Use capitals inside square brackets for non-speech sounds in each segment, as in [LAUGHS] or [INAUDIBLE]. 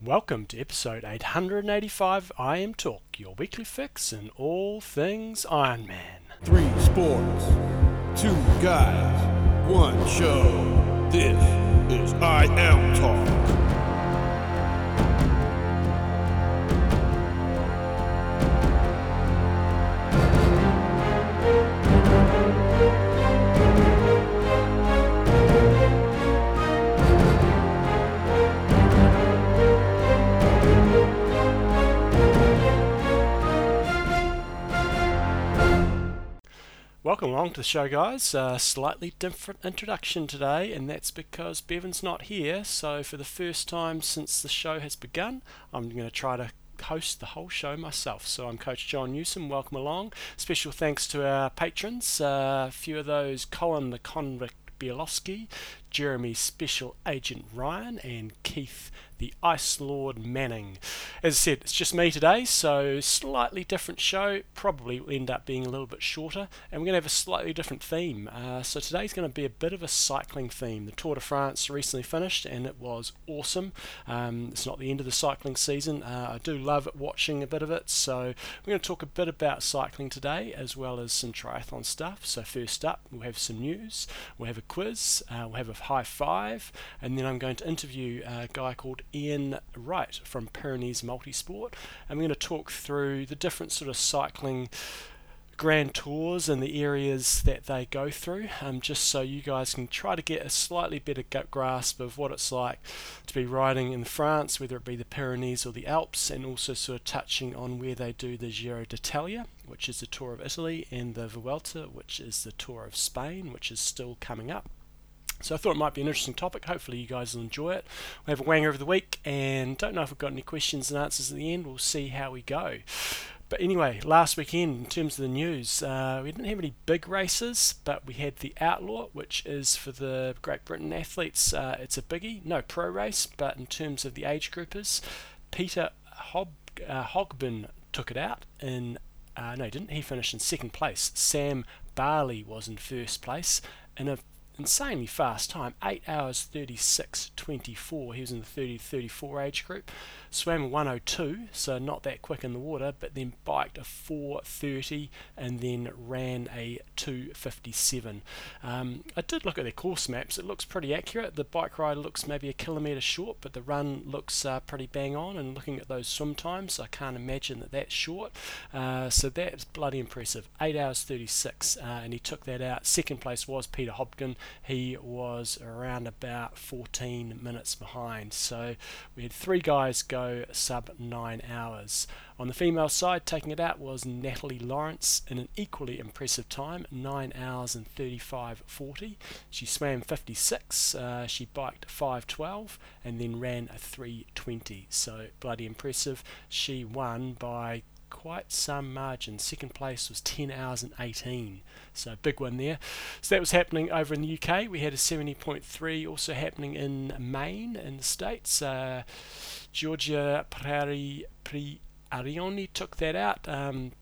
Welcome to episode 885 IMTalk, your weekly fix in all things Ironman. Three sports, two guys, one show. This is IMTalk. Welcome along to the show, guys. Uh, slightly different introduction today, and that's because Bevan's not here. So, for the first time since the show has begun, I'm going to try to host the whole show myself. So I'm Coach John Newsom. Welcome along. Special thanks to our patrons. Uh, a few of those: Colin the Convict Bielowski, Jeremy Special Agent Ryan, and Keith the Ice Lord Manning. As I said, it's just me today, so slightly different show. Probably will end up being a little bit shorter, and we're going to have a slightly different theme. Uh, so today's going to be a bit of a cycling theme. The Tour de France recently finished, and it was awesome. Um, it's not the end of the cycling season. Uh, I do love watching a bit of it, so we're going to talk a bit about cycling today, as well as some triathlon stuff. So first up, we'll have some news, we'll have a quiz, uh, we'll have a high five, and then I'm going to interview a guy called Ian Wright from Pyrenees Multisport, and we're going to talk through the different sort of cycling grand tours and the areas that they go through, um, just so you guys can try to get a slightly better grasp of what it's like to be riding in France, whether it be the Pyrenees or the Alps, and also sort of touching on where they do the Giro d'Italia, which is the Tour of Italy, and the Vuelta, which is the Tour of Spain, which is still coming up. So I thought it might be an interesting topic. Hopefully you guys will enjoy it. We have a wanger of the week, and don't know if we've got any questions and answers at the end. We'll see how we go. But anyway, last weekend in terms of the news, uh, we didn't have any big races, but we had the Outlaw, which is for the Great Britain athletes. Uh, it's a biggie, no pro race, but in terms of the age groupers, Peter Hob, uh, Hogben took it out in. Uh, no, didn't. He finished in second place. Sam Barley was in first place in a insanely fast time. 8 hours 36 24 he was in the 30 34 age group. Swam 102 so not that quick in the water but then biked a 430 and then ran a 257 um, I did look at their course maps. It looks pretty accurate. The bike ride looks maybe a kilometre short but the run looks uh, pretty bang on. And looking at those swim times I can't imagine that that's short. Uh, so that's bloody impressive. 8 hours 36 uh, and he took that out. Second place was Peter Hobkin he was around about 14 minutes behind. So we had three guys go sub nine hours. On the female side, taking it out was Natalie Lawrence in an equally impressive time, 9 hours and 35.40. She swam 56, uh, she biked 5.12, and then ran a 3.20. So bloody impressive. She won by quite some margin. Second place was 10 hours and 18, so big one there. So that was happening over in the UK. We had a 70.3 also happening in Maine in the States. Uh, Georgia Prairie Pri Arioni took that out. Um,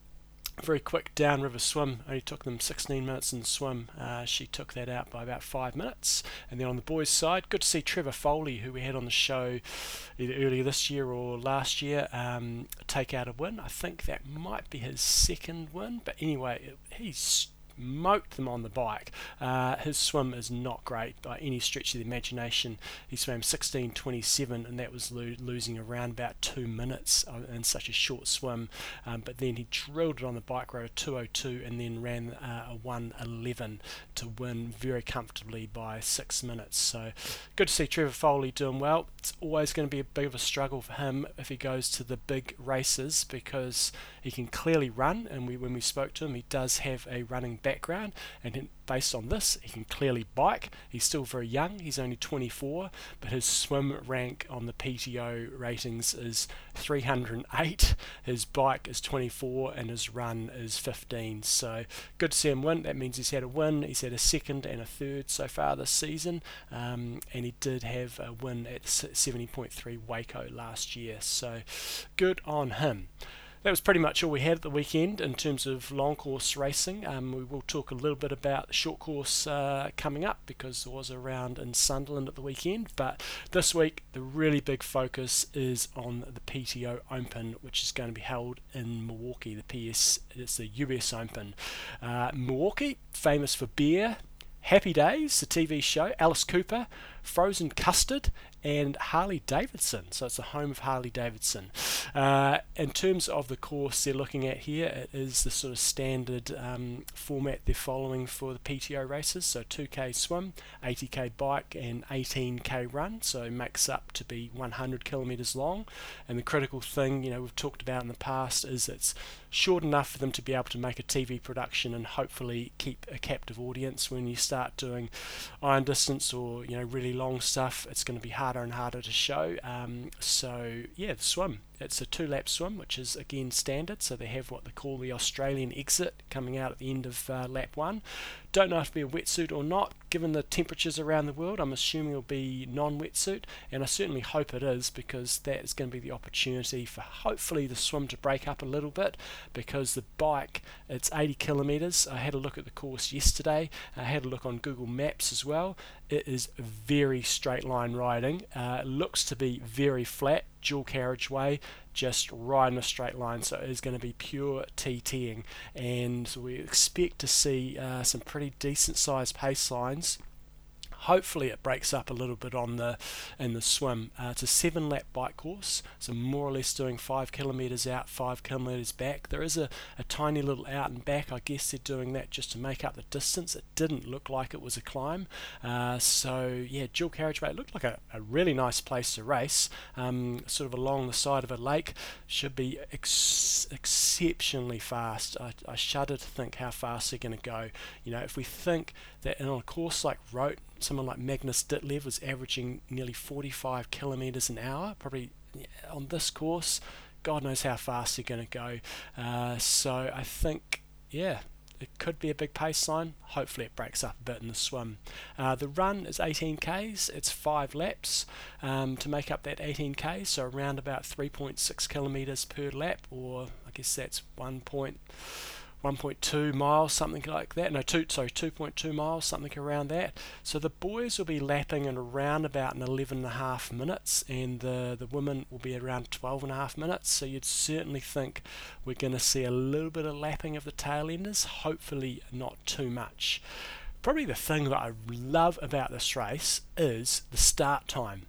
very quick downriver swim. Only took them 16 minutes in the swim. Uh, she took that out by about five minutes. And then on the boys' side, good to see Trevor Foley, who we had on the show either earlier this year or last year, um, take out a win. I think that might be his second win. But anyway, he's smoked them on the bike. Uh, his swim is not great by any stretch of the imagination. He swam 16.27 and that was lo- losing around about two minutes in such a short swim. Um, but then he drilled it on the bike road 202 and then ran uh, a 111 to win very comfortably by six minutes. So good to see Trevor Foley doing well. It's always going to be a bit of a struggle for him if he goes to the big races because he can clearly run. And we, when we spoke to him, he does have a running background, and based on this, he can clearly bike. He's still very young, he's only 24, but his swim rank on the PTO ratings is 308. His bike is 24, and his run is 15. So good to see him win. That means he's had a win, he's had a second and a third so far this season, um, and he did have a win at 70.3 Waco last year. So good on him. That was pretty much all we had at the weekend in terms of long course racing. Um, we will talk a little bit about short course uh, coming up because there was a round in Sunderland at the weekend. But this week, the really big focus is on the PTO Open, which is going to be held in Milwaukee. The PS, it's the US Open. Uh, Milwaukee, famous for beer. Happy Days, the TV show, Alice Cooper, Frozen Custard, and Harley Davidson. So it's the home of Harley Davidson. Uh, in terms of the course they're looking at here, it is the sort of standard um, format they're following for the PTO races. So 2k swim, 80k bike, and 18k run. So makes up to be 100 kilometers long. And the critical thing, you know, we've talked about in the past is it's short enough for them to be able to make a TV production and hopefully keep a captive audience when you start doing iron distance or you know really long stuff. It's going to be harder and harder to show. Um, so yeah, the swim. It's a two-lap swim, which is again standard. So they have what they call the Australian exit coming out at the end of uh, lap one. Don't know if it'll be a wetsuit or not. Given the temperatures around the world, I'm assuming it'll be non-wetsuit, and I certainly hope it is because that is going to be the opportunity for hopefully the swim to break up a little bit. Because the bike, it's 80 kilometers. I had a look at the course yesterday. I had a look on Google Maps as well. It is very straight line riding. Uh, looks to be very flat dual carriageway, just right in a straight line. So it is going to be pure TTing, and we expect to see uh, some pretty decent sized pace lines hopefully it breaks up a little bit on the in the swim. Uh, it's a seven lap bike course, so more or less doing five kilometers out, five kilometers back. There is a, a tiny little out and back. I guess they're doing that just to make up the distance. It didn't look like it was a climb, uh, so yeah, dual carriageway. It looked like a, a really nice place to race, um, sort of along the side of a lake. Should be ex- exceptionally fast. I, I shudder to think how fast they're going to go. You know, if we think that in a course like Roth, someone like Magnus Ditlev was averaging nearly 45 kilometers an hour, probably on this course. God knows how fast they're going to go. Uh, so I think, yeah, it could be a big pace line. Hopefully, it breaks up a bit in the swim. Uh, the run is 18 k's. It's five laps um, to make up that 18 k. So around about 3.6 kilometers per lap, or I guess that's 1. 1.2 miles, something like that. No, two, sorry, 2.2 miles, something around that. So the boys will be lapping in around about an 11 and a half minutes, and the the women will be around 12 and a half minutes. So you'd certainly think we're going to see a little bit of lapping of the tail enders. Hopefully, not too much. Probably the thing that I love about this race is the start time.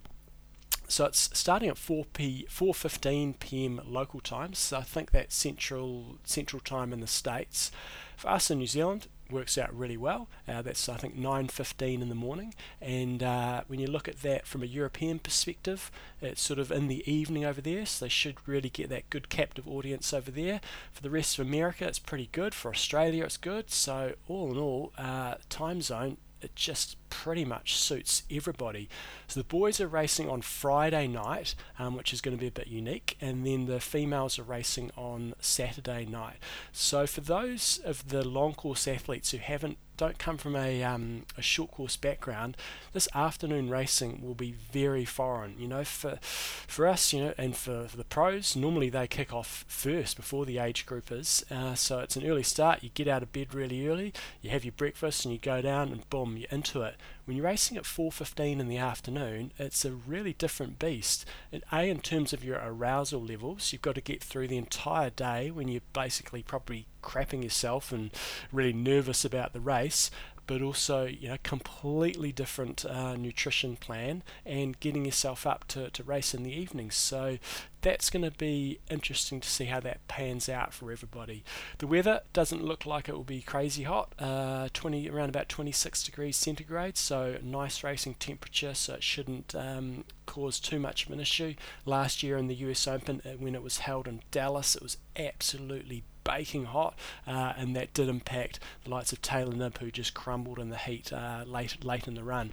So it's starting at 4 p 4:15 p.m. local time. So I think that's central central time in the states. For us in New Zealand, works out really well. Uh, that's I think 9:15 in the morning, and uh, when you look at that from a European perspective, it's sort of in the evening over there, so they should really get that good captive audience over there. For the rest of America, it's pretty good. For Australia, it's good. So all in all, uh, time zone it just pretty much suits everybody. So the boys are racing on Friday night, um, which is going to be a bit unique, and then the females are racing on Saturday night. So for those of the long course athletes who haven't don't come from a, um, a short course background, this afternoon racing will be very foreign. You know, for for us, you know, and for, for the pros, normally they kick off first before the age groupers. Uh, so it's an early start. You get out of bed really early, you have your breakfast, and you go down, and boom, you're into it. When you're racing at 4:15 in the afternoon, it's a really different beast. And a, in terms of your arousal levels, you've got to get through the entire day when you're basically probably crapping yourself and really nervous about the race but also you know completely different uh, nutrition plan and getting yourself up to, to race in the evenings. So that's going to be interesting to see how that pans out for everybody. The weather doesn't look like it will be crazy hot uh, 20 around about 26 degrees centigrade so nice racing temperature so it shouldn't um, cause too much of an issue. Last year in the US Open uh, when it was held in Dallas it was absolutely baking hot, uh, and that did impact the likes of Taylor Knibb, who just crumbled in the heat uh, late late in the run.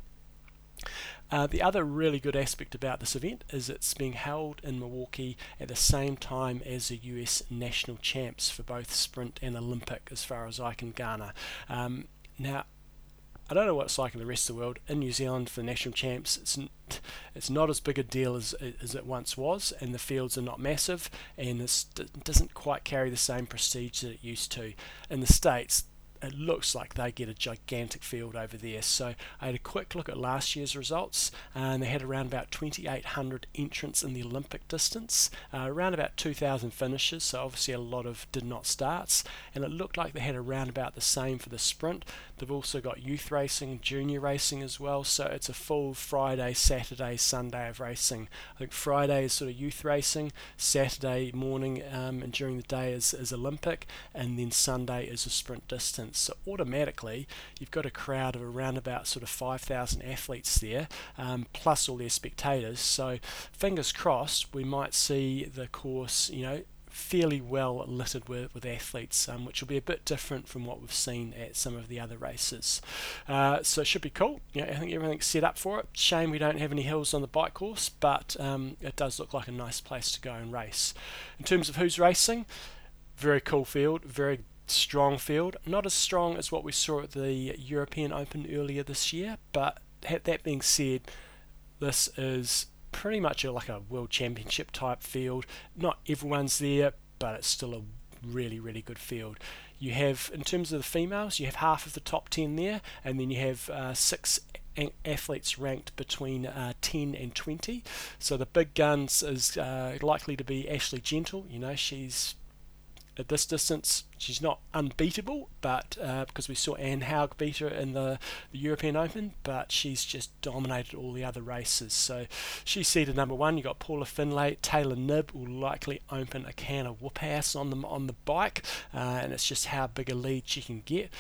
Uh, the other really good aspect about this event is it's being held in Milwaukee at the same time as the US national champs for both sprint and Olympic, as far as I can garner. Um, now, I don't know what it's like in the rest of the world. In New Zealand, for the national champs, it's it's not as big a deal as as it once was, and the fields are not massive, and it doesn't quite carry the same prestige that it used to. In the states, it looks like they get a gigantic field over there. So I had a quick look at last year's results, and they had around about 2,800 entrants in the Olympic distance, uh, around about 2,000 finishes. So obviously a lot of did not starts, and it looked like they had around about the same for the sprint. They've also got youth racing, junior racing as well. So it's a full Friday, Saturday, Sunday of racing. I think Friday is sort of youth racing, Saturday morning um, and during the day is, is Olympic, and then Sunday is a sprint distance. So automatically, you've got a crowd of around about sort of 5,000 athletes there, um, plus all their spectators. So fingers crossed, we might see the course, you know, fairly well littered with, with athletes, um, which will be a bit different from what we've seen at some of the other races. Uh, so it should be cool. Know, I think everything's set up for it. Shame we don't have any hills on the bike course, but um, it does look like a nice place to go and race. In terms of who's racing, very cool field, very strong field. Not as strong as what we saw at the European Open earlier this year, but that being said, this is pretty much a, like a world championship type field. Not everyone's there, but it's still a really, really good field. You have, in terms of the females, you have half of the top 10 there, and then you have uh, six athletes ranked between uh, 10 and 20. So the big guns is uh, likely to be Ashley Gentle. You know, she's at this distance, she's not unbeatable, but uh, because we saw Anne Haug beat her in the, the, European Open, but she's just dominated all the other races. So she's seeded number one. You got Paula Findlay, Taylor Knibb will likely open a can of whoop ass on them on the bike, uh, and it's just how big a lead she can get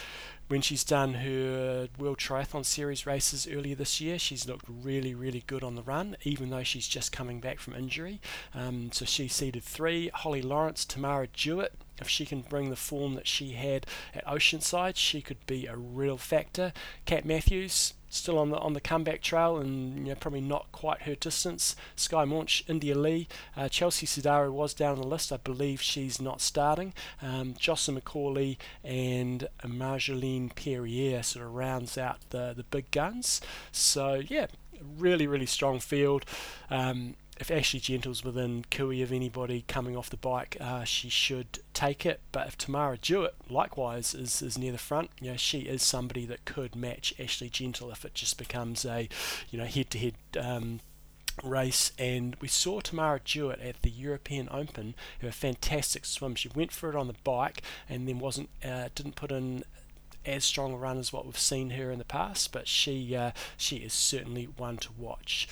when she's done her World Triathlon Series races earlier this year, she's looked really, really good on the run, even though she's just coming back from injury. Um, so she seeded three. Holly Lawrence, Tamara Jewett, if she can bring the form that she had at Oceanside, she could be a real factor. Kat Matthews, still on the on the comeback trail and you know, probably not quite her distance. Skye Moench, India Lee, uh, Chelsea Sodaro was down the list. I believe she's not starting. Um, Jocelyn McCauley and Marjolaine Pierré sort of rounds out the, the big guns. So, yeah, really, really strong field. Um, if Ashley Gentle's within cooey of anybody coming off the bike, uh, she should take it. But if Tamara Jewett, likewise, is, is near the front, you know, she is somebody that could match Ashley Gentle if it just becomes a, you know, head-to-head. Um, race and we saw Tamara Jewett at the European Open have a fantastic swim she went for it on the bike and then wasn't uh, didn't put in as strong a run as what we've seen her in the past, but she uh, she is certainly one to watch.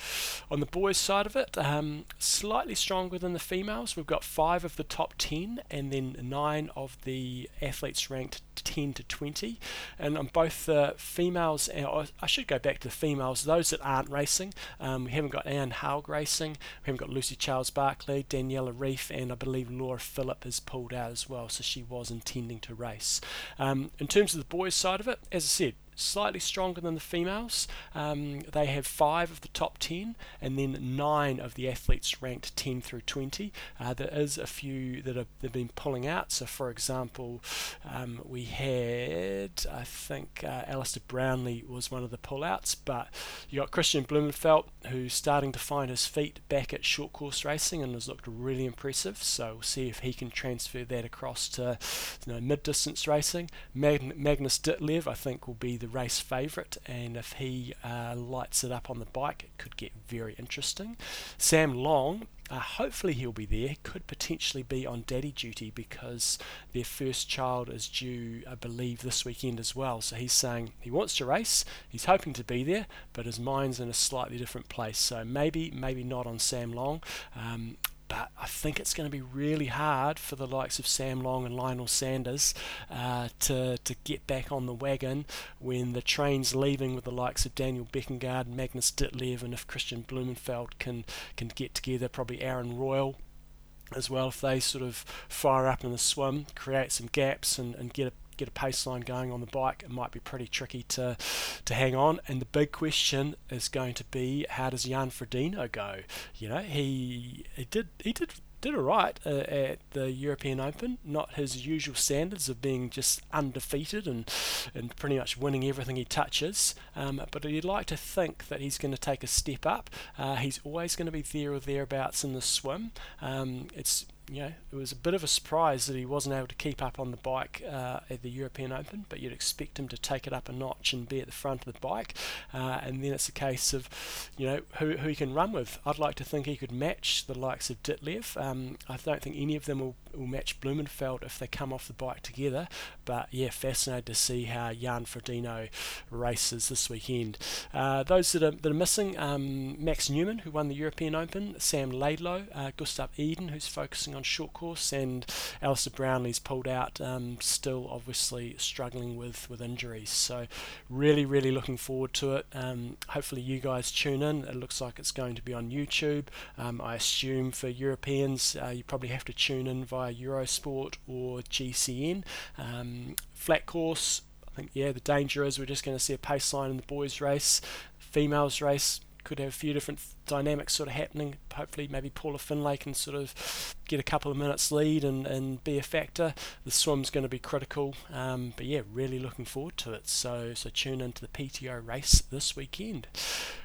On the boys' side of it, um, slightly stronger than the females. We've got five of the top ten, and then nine of the athletes ranked 10 to 20. And on both the females, uh, I should go back to the females, those that aren't racing. Um, we haven't got Anne Haug racing, we haven't got Lucy Charles Barclay, Daniela Ryf, and I believe Laura Philipp has pulled out as well, so she was intending to race. Um, in terms of the boys' side of it, as I said, slightly stronger than the females. Um, they have five of the top 10 and then nine of the athletes ranked 10 through 20. Uh, there is a few that have, have been pulling out. So, for example, um, we had, I think, uh, Alistair Brownlee was one of the pullouts, but you got Kristian Blummenfelt who's starting to find his feet back at short course racing and has looked really impressive. So, we'll see if he can transfer that across to you know, mid distance racing. Mag- Magnus Ditlev, I think, will be the race favourite, and if he uh, lights it up on the bike, it could get very interesting. Sam Long, uh, hopefully he'll be there, could potentially be on daddy duty because their first child is due, I believe, this weekend as well. So he's saying he wants to race, he's hoping to be there, but his mind's in a slightly different place. So maybe, maybe not on Sam Long. Um, but I think it's going to be really hard for the likes of Sam Long and Lionel Sanders uh, to, to get back on the wagon when the train's leaving with the likes of Daniel Bækkegård, Magnus Ditlev, and if Kristian Blummenfelt can, can get together, probably Aaron Royle as well if they sort of fire up in the swim, create some gaps and, and get a get a pace line going on the bike, it might be pretty tricky to to hang on. And the big question is going to be how does Jan Frodeno go? You know, he he did he did did all right uh, at the European Open. Not his usual standards of being just undefeated and and pretty much winning everything he touches. Um, but you'd like to think that he's going to take a step up. Uh, he's always going to be there or thereabouts in the swim. Um, it's you know, it was a bit of a surprise that he wasn't able to keep up on the bike uh, at the European Open, but you'd expect him to take it up a notch and be at the front of the bike. Uh, and then it's a case of, you know, who, who he can run with. I'd like to think he could match the likes of Ditlev. Um, I don't think any of them will, will match Blummenfelt if they come off the bike together. But yeah, fascinated to see how Jan Frodeno races this weekend. Uh, those that are, that are missing, um, Max Neumann, who won the European Open, Sam Laidlow, uh, Gustav Iden, who's focusing on short course, and Alistair Brownlee's pulled out, um, still obviously struggling with, with injuries. So, really, really looking forward to it. Um, hopefully, you guys tune in. It looks like it's going to be on YouTube. Um, I assume for Europeans, uh, you probably have to tune in via Eurosport or GCN. Um, flat course, I think, yeah, the danger is we're just going to see a pace line in the boys' race. Females' race, could have a few different dynamics sort of happening. Hopefully, maybe Paula Findlay can sort of get a couple of minutes lead and, and be a factor. The swim's going to be critical, um, but yeah, really looking forward to it. So so tune into the PTO race this weekend.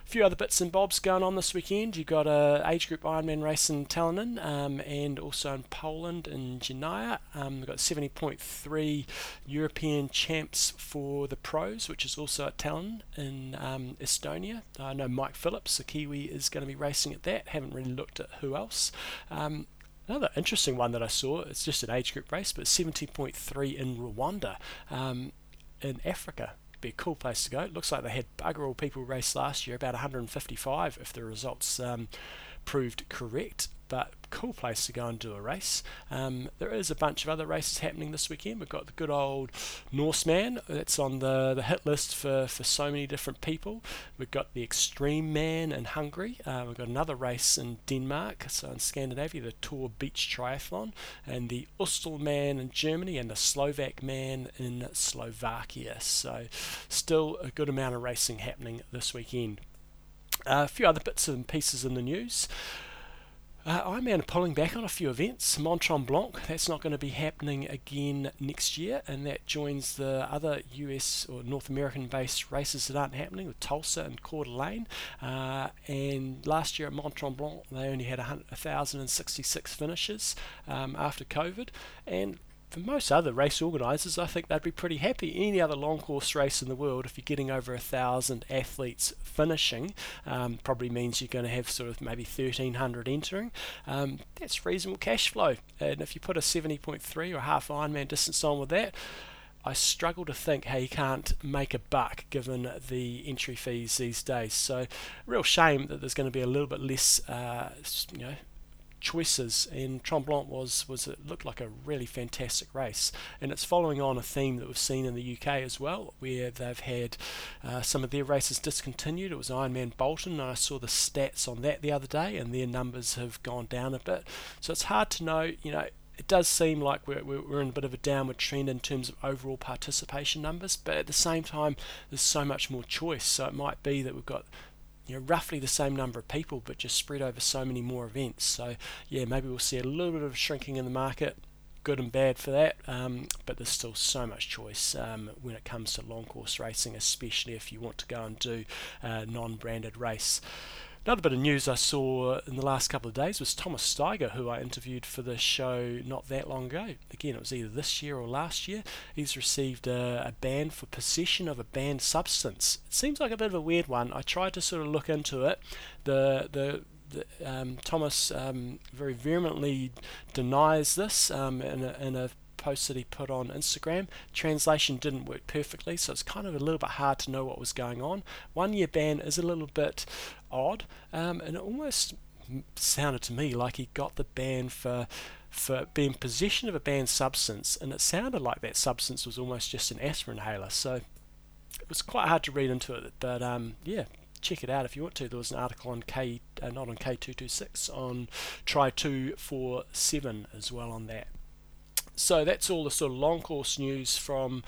Few other bits and bobs going on this weekend. You've got a age group Ironman race in Tallinn um, and also in Poland in Gdynia. Um, we've got 70.3 European champs for the pros, which is also at Tallinn in um, Estonia. I know Mike Phillips, a Kiwi, is going to be racing at that. Haven't really looked at who else. Um, another interesting one that I saw, it's just an age group race, but 70.3 in Rwanda um, in Africa be a cool place to go. It looks like they had bugger all people race last year, about 155 if the results um, proved correct but cool place to go and do a race. Um, there is a bunch of other races happening this weekend. We've got the good old Norseman that's on the, the hit list for, for so many different people. We've got the Extreme Man in Hungary. Uh, we've got another race in Denmark, so in Scandinavia, the Tour Beach Triathlon, and the Ustel Man in Germany, and the Slovak Man in Slovakia. So still a good amount of racing happening this weekend. Uh, a few other bits and pieces in the news. Uh, Ironman pulling back on a few events. Mont Tremblant, that's not going to be happening again next year, and that joins the other US or North American based races that aren't happening with Tulsa and Coeur d'Alene. Uh, and last year at Mont Tremblant, they only had 1,066 finishes um, after COVID, and for most other race organisers, I think they'd be pretty happy. Any other long course race in the world, if you're getting over a thousand athletes finishing, um, probably means you're going to have sort of maybe 1300 entering. Um, that's reasonable cash flow. And if you put a 70.3 or half Ironman distance on with that, I struggle to think how you can't make a buck given the entry fees these days. So, real shame that there's going to be a little bit less, uh, you know, choices and Tremblant was was it looked like a really fantastic race. And it's following on a theme that we've seen in the UK as well where they've had uh, some of their races discontinued. It was Ironman Bolton and I saw the stats on that the other day and their numbers have gone down a bit. So it's hard to know you know it does seem like we're, we're in a bit of a downward trend in terms of overall participation numbers, but at the same time, there's so much more choice. So it might be that we've got you know, roughly the same number of people, but just spread over so many more events. So, yeah, maybe we'll see a little bit of shrinking in the market. Good and bad for that, um, but there's still so much choice um, when it comes to long course racing, especially if you want to go and do a non branded race. Another bit of news I saw in the last couple of days was Thomas Steiger, who I interviewed for the show not that long ago. Again, it was either this year or last year. He's received a, a ban for possession of a banned substance. It seems like a bit of a weird one. I tried to sort of look into it. The the the, um, Thomas um, very vehemently denies this um, in, a, in a post that he put on Instagram. Translation didn't work perfectly, so it's kind of a little bit hard to know what was going on. One year ban is a little bit odd, um, and it almost sounded to me like he got the ban for for being possession of a banned substance, and it sounded like that substance was almost just an aspirin inhaler. So it was quite hard to read into it, but um, yeah, check it out if you want to. There was an article on K, uh, not on K226, on Tri247 as well on that. So that's all the sort of long course news from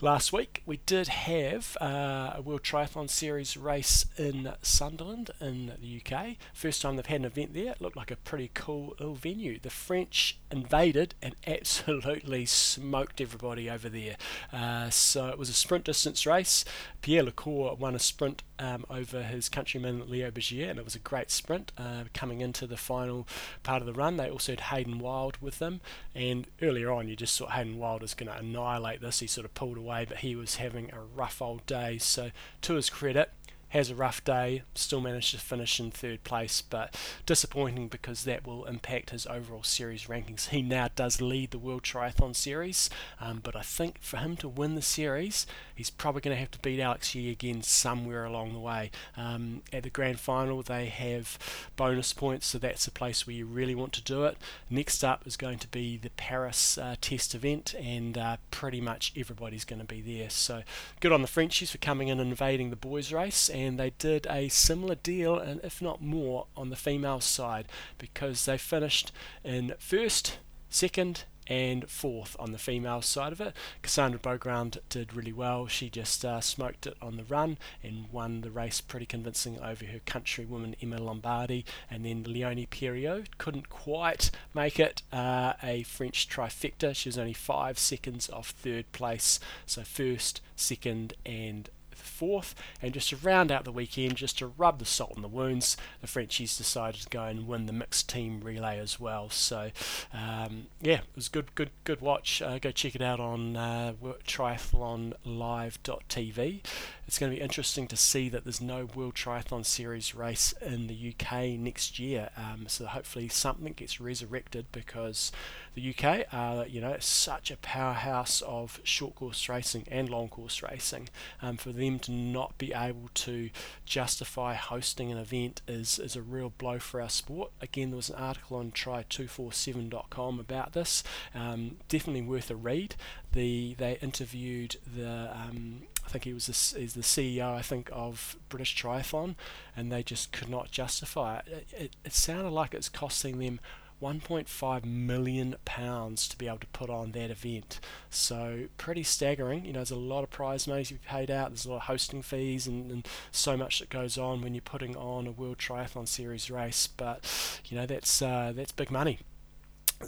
last week. We did have uh, a World Triathlon Series race in Sunderland in the UK. First time they've had an event there. It looked like a pretty cool little venue. The French invaded and [LAUGHS] absolutely smoked everybody over there. Uh, so it was a sprint distance race. Pierre Le Corre won a sprint um, over his countryman Léo Bergère, and it was a great sprint uh, coming into the final part of the run. They also had Hayden Wilde with them, and earlier on you just thought Hayden Wilde was going to annihilate this. He sort of pulled away, but he was having a rough old day. So to his credit, has a rough day, still managed to finish in third place, but disappointing because that will impact his overall series rankings. He now does lead the World Triathlon Series, um, but I think for him to win the series, he's probably going to have to beat Alex Yee again somewhere along the way. Um, at the grand final, they have bonus points, so that's the place where you really want to do it. Next up is going to be the Paris uh, test event, and uh, pretty much everybody's going to be there. So good on the Frenchies for coming in and invading the boys' race and they did a similar deal, and if not more, on the female side because they finished in first, second, and fourth on the female side of it. Cassandra Beaugrand did really well. She just uh, smoked it on the run and won the race pretty convincing over her countrywoman Emma Lombardi. And then Léonie Périault couldn't quite make it uh, a French trifecta. She was only five seconds off third place. So first, second, and fourth. And just to round out the weekend, just to rub the salt in the wounds, the Frenchies decided to go and win the mixed team relay as well. So um, yeah, it was good, good, good watch. Uh, go check it out on uh, triathlonlive.tv. It's going to be interesting to see that there's no World Triathlon Series race in the UK next year. Um, so hopefully something gets resurrected because the UK are, you know, such a powerhouse of short course racing and long course racing. Um, for them to not be able to justify hosting an event is, is a real blow for our sport. Again, there was an article on tri247.com about this. Um, definitely worth a read. The they interviewed the um, I think he was the, he's the CEO I think of British Triathlon, and they just could not justify it. It, it, it sounded like it's costing them 1.5 million pounds to be able to put on that event. So pretty staggering. You know, there's a lot of prize money to be paid out. There's a lot of hosting fees and, and so much that goes on when you're putting on a World Triathlon Series race. But you know, that's uh, that's big money.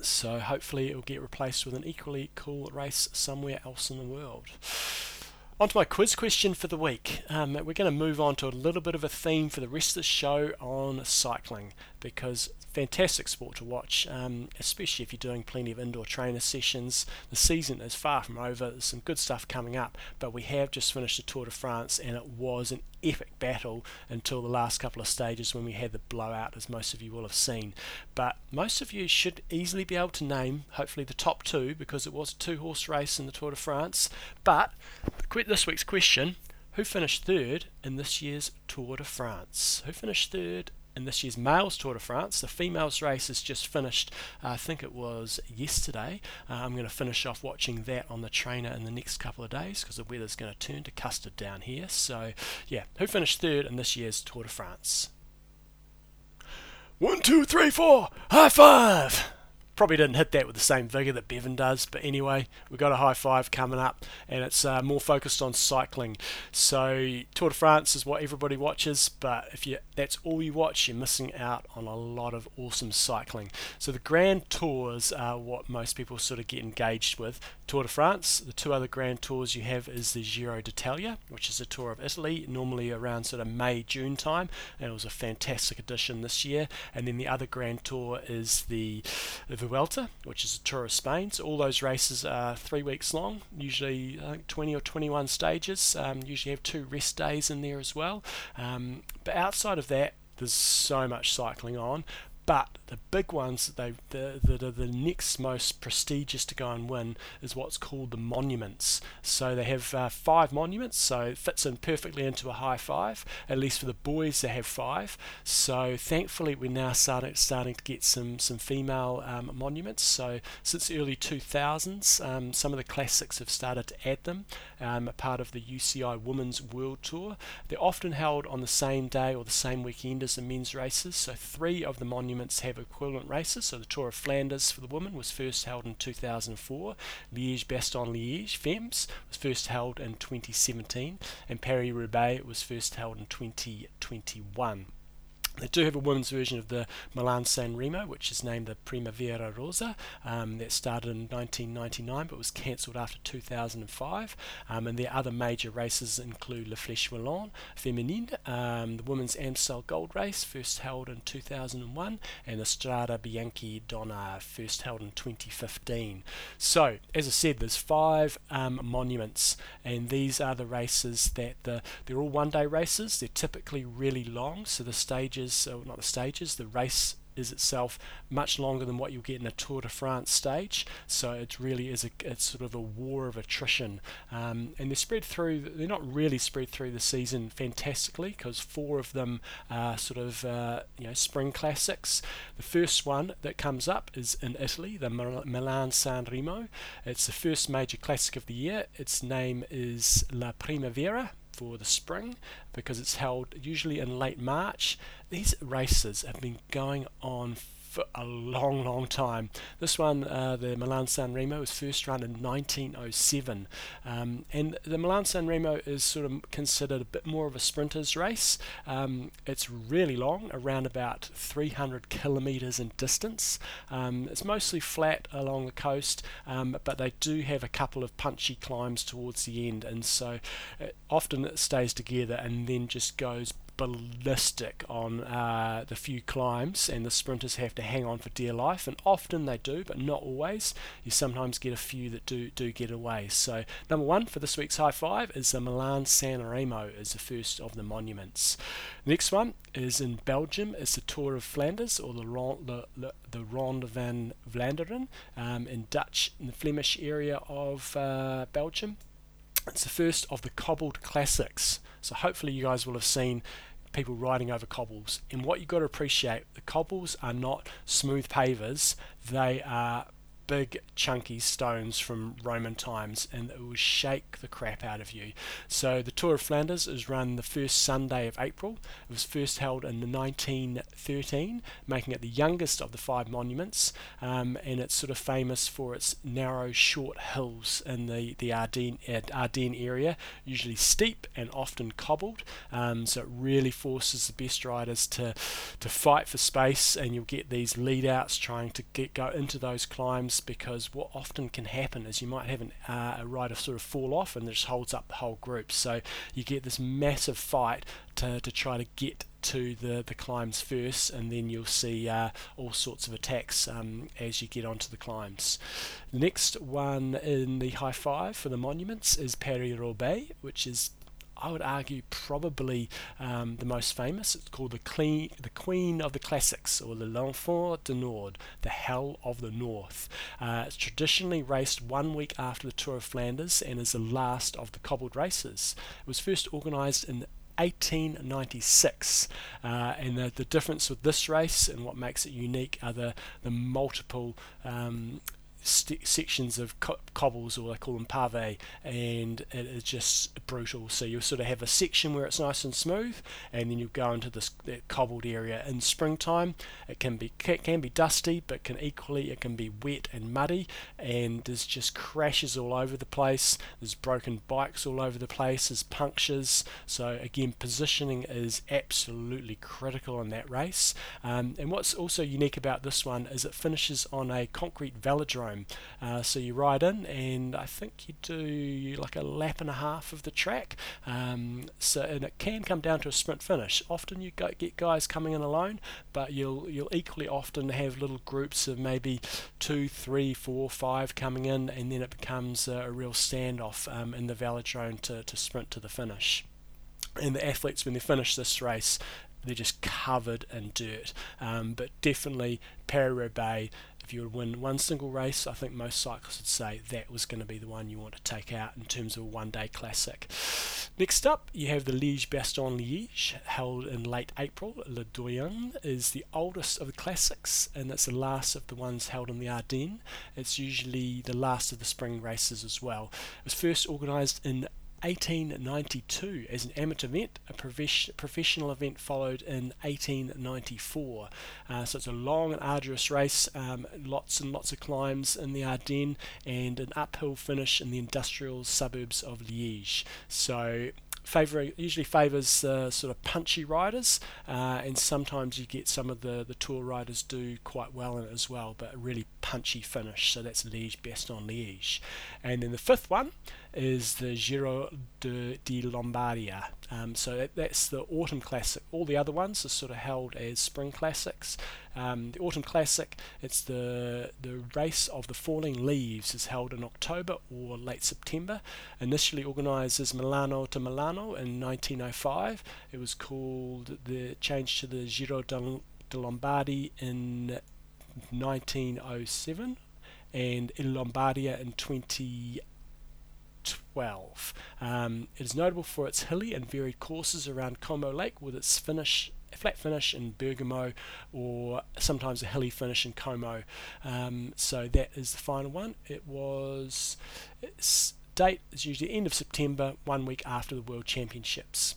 So hopefully it will get replaced with an equally cool race somewhere else in the world. On to my quiz question for the week. Um, we're going to move on to a little bit of a theme for the rest of the show on cycling because fantastic sport to watch, um, especially if you're doing plenty of indoor trainer sessions. The season is far from over. There's some good stuff coming up, but we have just finished the Tour de France, and it was an epic battle until the last couple of stages when we had the blowout, as most of you will have seen. But most of you should easily be able to name, hopefully, the top two because it was a two-horse race in the Tour de France. But this week's question who finished third in this year's Tour de France? Who finished third in this year's males Tour de France. The females race has just finished, uh, I think it was yesterday. Uh, I'm going to finish off watching that on the trainer in the next couple of days because the weather's going to turn to custard down here. So, yeah, who finished third in this year's Tour de France? One, two, three, four, high five! Probably didn't hit that with the same vigour that Bevan does, but anyway, we've got a high five coming up, and it's uh, more focused on cycling. So Tour de France is what everybody watches, but if you that's all you watch, you're missing out on a lot of awesome cycling. So the Grand Tours are what most people sort of get engaged with. Tour de France, the two other Grand Tours you have is the Giro d'Italia, which is a tour of Italy, normally around sort of May June time, and it was a fantastic addition this year. And then the other Grand Tour is the, the Vuelta, which is a tour of Spain. So all those races are three weeks long, usually I think 20 or 21 stages. Um, usually have two rest days in there as well. Um, but outside of that, there's so much cycling on. But the big ones that they the, the, the next most prestigious to go and win is what's called the monuments. So they have uh, five monuments, so it fits in perfectly into a high five. At least for the boys, they have five. So thankfully, we're now starting starting to get some some female um, monuments. So since the early 2000s, um, some of the classics have started to add them. Um, a part of the UCI Women's World Tour. They're often held on the same day or the same weekend as the men's races. So three of the monuments monuments have equivalent races. So the Tour of Flanders for the women was first held in 2004. Liège-Bastogne-Liège Femmes was first held in 2017, and Paris-Roubaix was first held in 2021. They do have a women's version of the Milan San Remo, which is named the Primavera Rosa. Um, that started in 1999 but was cancelled after 2005. Um, and their other major races include La Flèche Wallonne Féminine, um, the Women's Amstel Gold Race, first held in 2001, and the Strade Bianche Donne, first held in 2015. So, as I said, there's five um, monuments, and these are the races that the, they're all one day races. They're typically really long, so the stages stages, not the stages, the race is itself much longer than what you'll get in a Tour de France stage. So it really is a it's sort of a war of attrition, um, and they're spread through. They're not really spread through the season fantastically because four of them are sort of uh, you know spring classics. The first one that comes up is in Italy, the Milan San Remo. It's the first major classic of the year. Its name is La Primavera for the spring because it's held usually in late March. These races have been going on for a long, long time. This one, uh, the Milan San Remo, was first run in 1907, um, and the Milan San Remo is sort of considered a bit more of a sprinter's race. Um, it's really long, around about 300 kilometres in distance. Um, it's mostly flat along the coast, um, but they do have a couple of punchy climbs towards the end, and so it, uh, often it stays together and then just goes ballistic on uh, the few climbs, and the sprinters have to hang on for dear life. And often they do, but not always. You sometimes get a few that do do get away. So number one for this week's high five is the Milan San Remo, is the first of the monuments. next one is in Belgium. It's the Tour of Flanders, or the Ronde, the, the Ronde van Vlaanderen, um, in Dutch, in the Flemish area of uh, Belgium. It's the first of the cobbled classics. So hopefully you guys will have seen people riding over cobbles. And what you've got to appreciate, the cobbles are not smooth pavers, they are big chunky stones from Roman times and it will shake the crap out of you. So the Tour of Flanders is run the first Sunday of April. It was first held in 1913, making it the youngest of the five monuments um, and it's sort of famous for its narrow short hills in the, the Ardennes, Ardennes area, usually steep and often cobbled. Um, so it really forces the best riders to, to fight for space and you'll get these lead outs trying to get go into those climbs because what often can happen is you might have an, uh, a rider sort of fall off and just holds up the whole group. So you get this massive fight to, to try to get to the, the climbs first, and then you'll see uh, all sorts of attacks um, as you get onto the climbs. The next one in the high five for the monuments is Paris Roubaix, which is I would argue probably um, the most famous. It's called the, Queen, the Queen of the Classics, or the L'Enfer du Nord, the Hell of the North. Uh, it's traditionally raced one week after the Tour of Flanders and is the last of the cobbled races. It was first organised in 1896. Uh, and the, the difference with this race and what makes it unique are the, the multiple um, st- sections of co- cobbles, or they call them pave, and it is just brutal. So you'll sort of have a section where it's nice and smooth, and then you go into this cobbled area. In springtime, it can be can be dusty, but can equally it can be wet and muddy, and there's just crashes all over the place. There's broken bikes all over the place. There's punctures. So again, positioning is absolutely critical in that race. Um, and what's also unique about this one is it finishes on a concrete velodrome Uh, so you ride in, and I think you do like a lap and a half of the track. Um, so and it can come down to a sprint finish. Often you get guys coming in alone, but you'll you'll equally often have little groups of maybe two, three, four, five coming in, and then it becomes a, a real standoff um, in the velodrome to, to sprint to the finish and the athletes when they finish this race they're just covered in dirt. Um, but definitely Paris-Roubaix, if you would win one single race, I think most cyclists would say that was going to be the one you want to take out in terms of a one-day classic. Next up, you have the Liège-Bastogne-Liège, held in late April. Le Doyen is the oldest of the classics, and it's the last of the ones held in the Ardennes. It's usually the last of the spring races as well. It was first organised in 1892 as an amateur event. A professional event followed in 1894. Uh, so it's a long and arduous race, um, lots and lots of climbs in the Ardennes, and an uphill finish in the industrial suburbs of Liège. So favor usually favours uh, sort of punchy riders, uh, and sometimes you get some of the, the tour riders do quite well in it as well, but a really punchy finish. So that's Liège, Bastogne Liège. And then the fifth one is the Giro de, di Lombardia. Um, so that, that's the autumn classic. All the other ones are sort of held as spring classics. Um, the autumn classic, it's the the race of the falling leaves, is held in October or late September. Initially organised as Milano to Milano in 1905, it was called the change to the Giro de, de Lombardy in 1907 and in Lombardia in 20 12. Um, it is notable for its hilly and varied courses around Como Lake with its finish flat finish in Bergamo or sometimes a hilly finish in Como. Um, so that is the final one. It was its date is usually end of September, one week after the World Championships.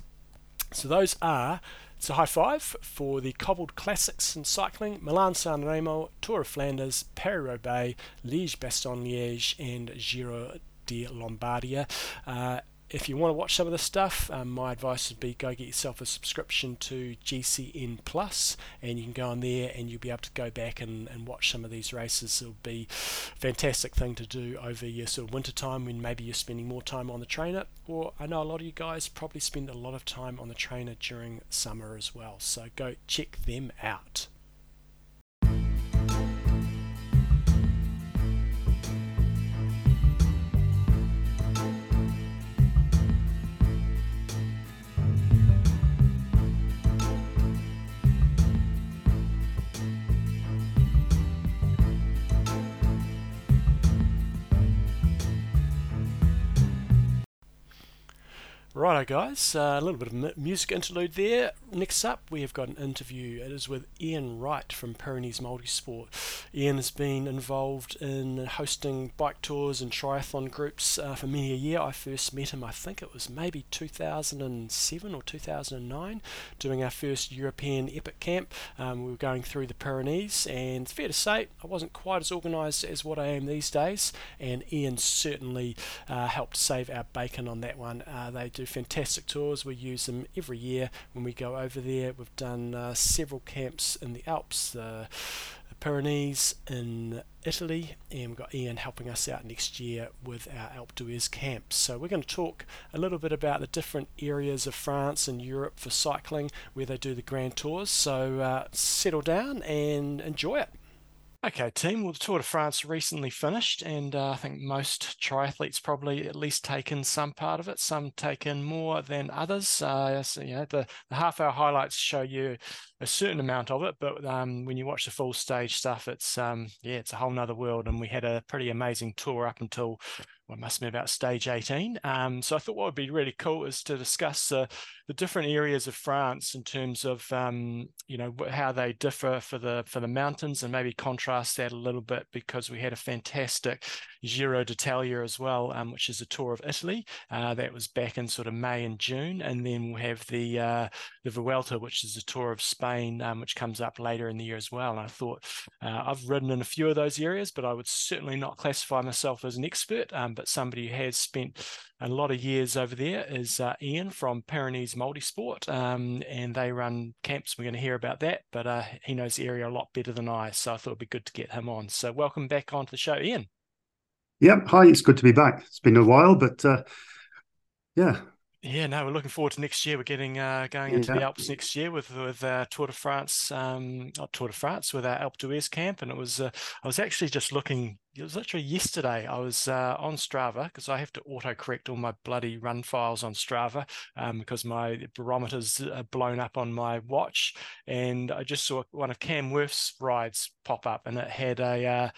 So those are it's a high five for the cobbled classics in cycling Milan San Remo, Tour of Flanders, Paris Roubaix, Liège Bastogne Liège, and Giro di Lombardia. Uh, if you want to watch some of the stuff, um, my advice would be go get yourself a subscription to GCN Plus, and you can go on there and you'll be able to go back and, and watch some of these races. It'll be a fantastic thing to do over your sort of winter time when maybe you're spending more time on the trainer, or I know a lot of you guys probably spend a lot of time on the trainer during summer as well. So go check them out. Righto, guys, uh, a little bit of music interlude there. Next up, we have got an interview. It is with Ian Wright from Pyrenees Multisport. Ian has been involved in hosting bike tours and triathlon groups uh, for many a year. I first met him, I think it was maybe 2007 or 2009, doing our first European Epic Camp. Um, we were going through the Pyrenees, and fair to say, I wasn't quite as organised as what I am these days, and Ian certainly uh, helped save our bacon on that one. Uh, they do fantastic tours. We use them every year when we go over there. We've done uh, several camps in the Alps, the Pyrenees, in Italy, and we've got Ian helping us out next year with our Alpe d'Huez camps. So we're going to talk a little bit about the different areas of France and Europe for cycling where they do the grand tours. So uh, settle down and enjoy it. Okay, team. Well, the Tour de France recently finished, and uh, I think most triathletes probably at least taken some part of it. Some taken more than others. Uh, so, you know, the, the half-hour highlights show you a certain amount of it, but um, when you watch the full stage stuff, it's um, yeah, it's a whole nother world. And we had a pretty amazing tour up until what must have been about stage 18. Um, so I thought what would be really cool is to discuss uh, the different areas of France in terms of um, you know how they differ for the for the mountains and maybe contrast that a little bit because we had a fantastic Giro d'Italia as well, um, which is a tour of Italy uh, that was back in sort of May and June, and then we'll have the uh, the Vuelta, which is a tour of Spain, um, which comes up later in the year as well. And I thought uh, I've ridden in a few of those areas, but I would certainly not classify myself as an expert. Um, but somebody who has spent a lot of years over there is uh, Ian from Pyrenees Multisport, um, and they run camps. We're going to hear about that, but uh, he knows the area a lot better than I, so I thought it'd be good to get him on. So welcome back onto the show, Ian. Yep. Hi. It's good to be back. It's been a while, but uh, yeah, yeah, no, we're looking forward to next year. We're getting uh, going into yeah. the Alps next year with with uh, Tour de France, um, not Tour de France, with our Alpe d'Huez camp, and it was uh, I was actually just looking. It was literally yesterday. I was uh, on Strava because I have to auto correct all my bloody run files on Strava um, because my barometer's blown up on my watch, and I just saw one of Cam Wurf's rides pop up, and it had a uh,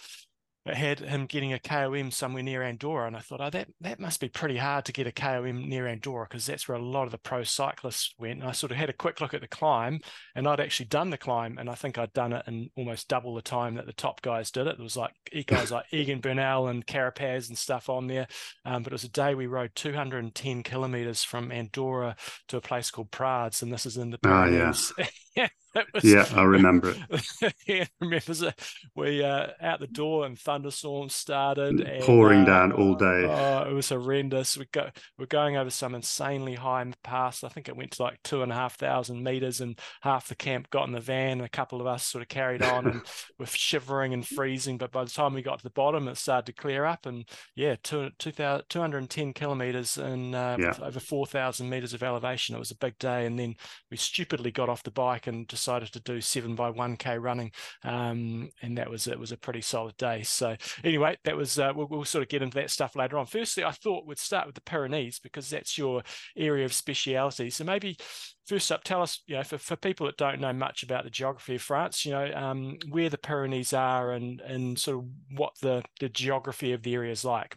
it had him getting a KOM somewhere near Andorra, and I thought, oh, that that must be pretty hard to get a KOM near Andorra because that's where a lot of the pro cyclists went. And I sort of had a quick look at the climb, and I'd actually done the climb, and I think I'd done it in almost double the time that the top guys did it. There was like guys like [LAUGHS] Egan Bernal and Carapaz and stuff on there, um, but it was a day we rode 210 kilometers from Andorra to a place called Prades, and this is in the. Oh, yeah. [LAUGHS] Was, yeah, I remember it. [LAUGHS] yeah, remembers it. We uh, out the door and thunderstorms started, and, pouring uh, down all day. Oh, it was horrendous. We go, we're going over some insanely high pass. I think it went to like two and a half thousand meters, and half the camp got in the van. And a couple of us sort of carried [LAUGHS] on, and we're shivering and freezing. But by the time we got to the bottom, it started to clear up, and yeah, two, 210 kilometers and uh, yeah. over four thousand meters of elevation. It was a big day, and then we stupidly got off the bike and just decided to do seven by one k running, um, and that was it was a pretty solid day. So anyway, that was uh, we'll, we'll, sort of get into that stuff later on. Firstly, I thought we'd start with the Pyrenees because that's your area of speciality. So maybe first up, tell us, you know, for, for people that don't know much about the geography of France, you know, um, where the Pyrenees are and and sort of what the the geography of the area is like.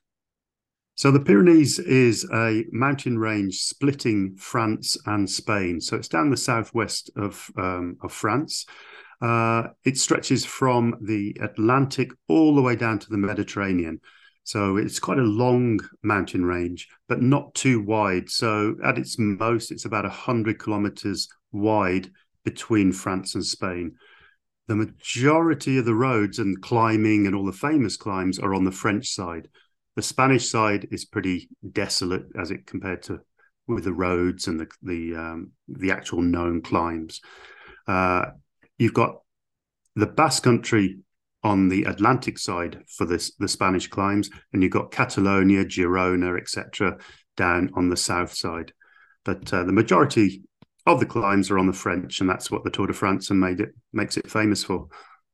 So the Pyrenees is a mountain range splitting France and Spain. So it's down the southwest of um, of France. Uh, it stretches from the Atlantic all the way down to the Mediterranean. So it's quite a long mountain range, but not too wide. So at its most, it's about 100 kilometers wide between France and Spain. The majority of the roads and climbing and all the famous climbs are on the French side. The Spanish side is pretty desolate as it compared to with the roads and the the um, the actual known climbs. Uh, you've got the Basque Country on the Atlantic side for this the Spanish climbs, and you've got Catalonia, Girona, etc. down on the south side. But uh, the majority of the climbs are on the French, and that's what the Tour de France and made it makes it famous for.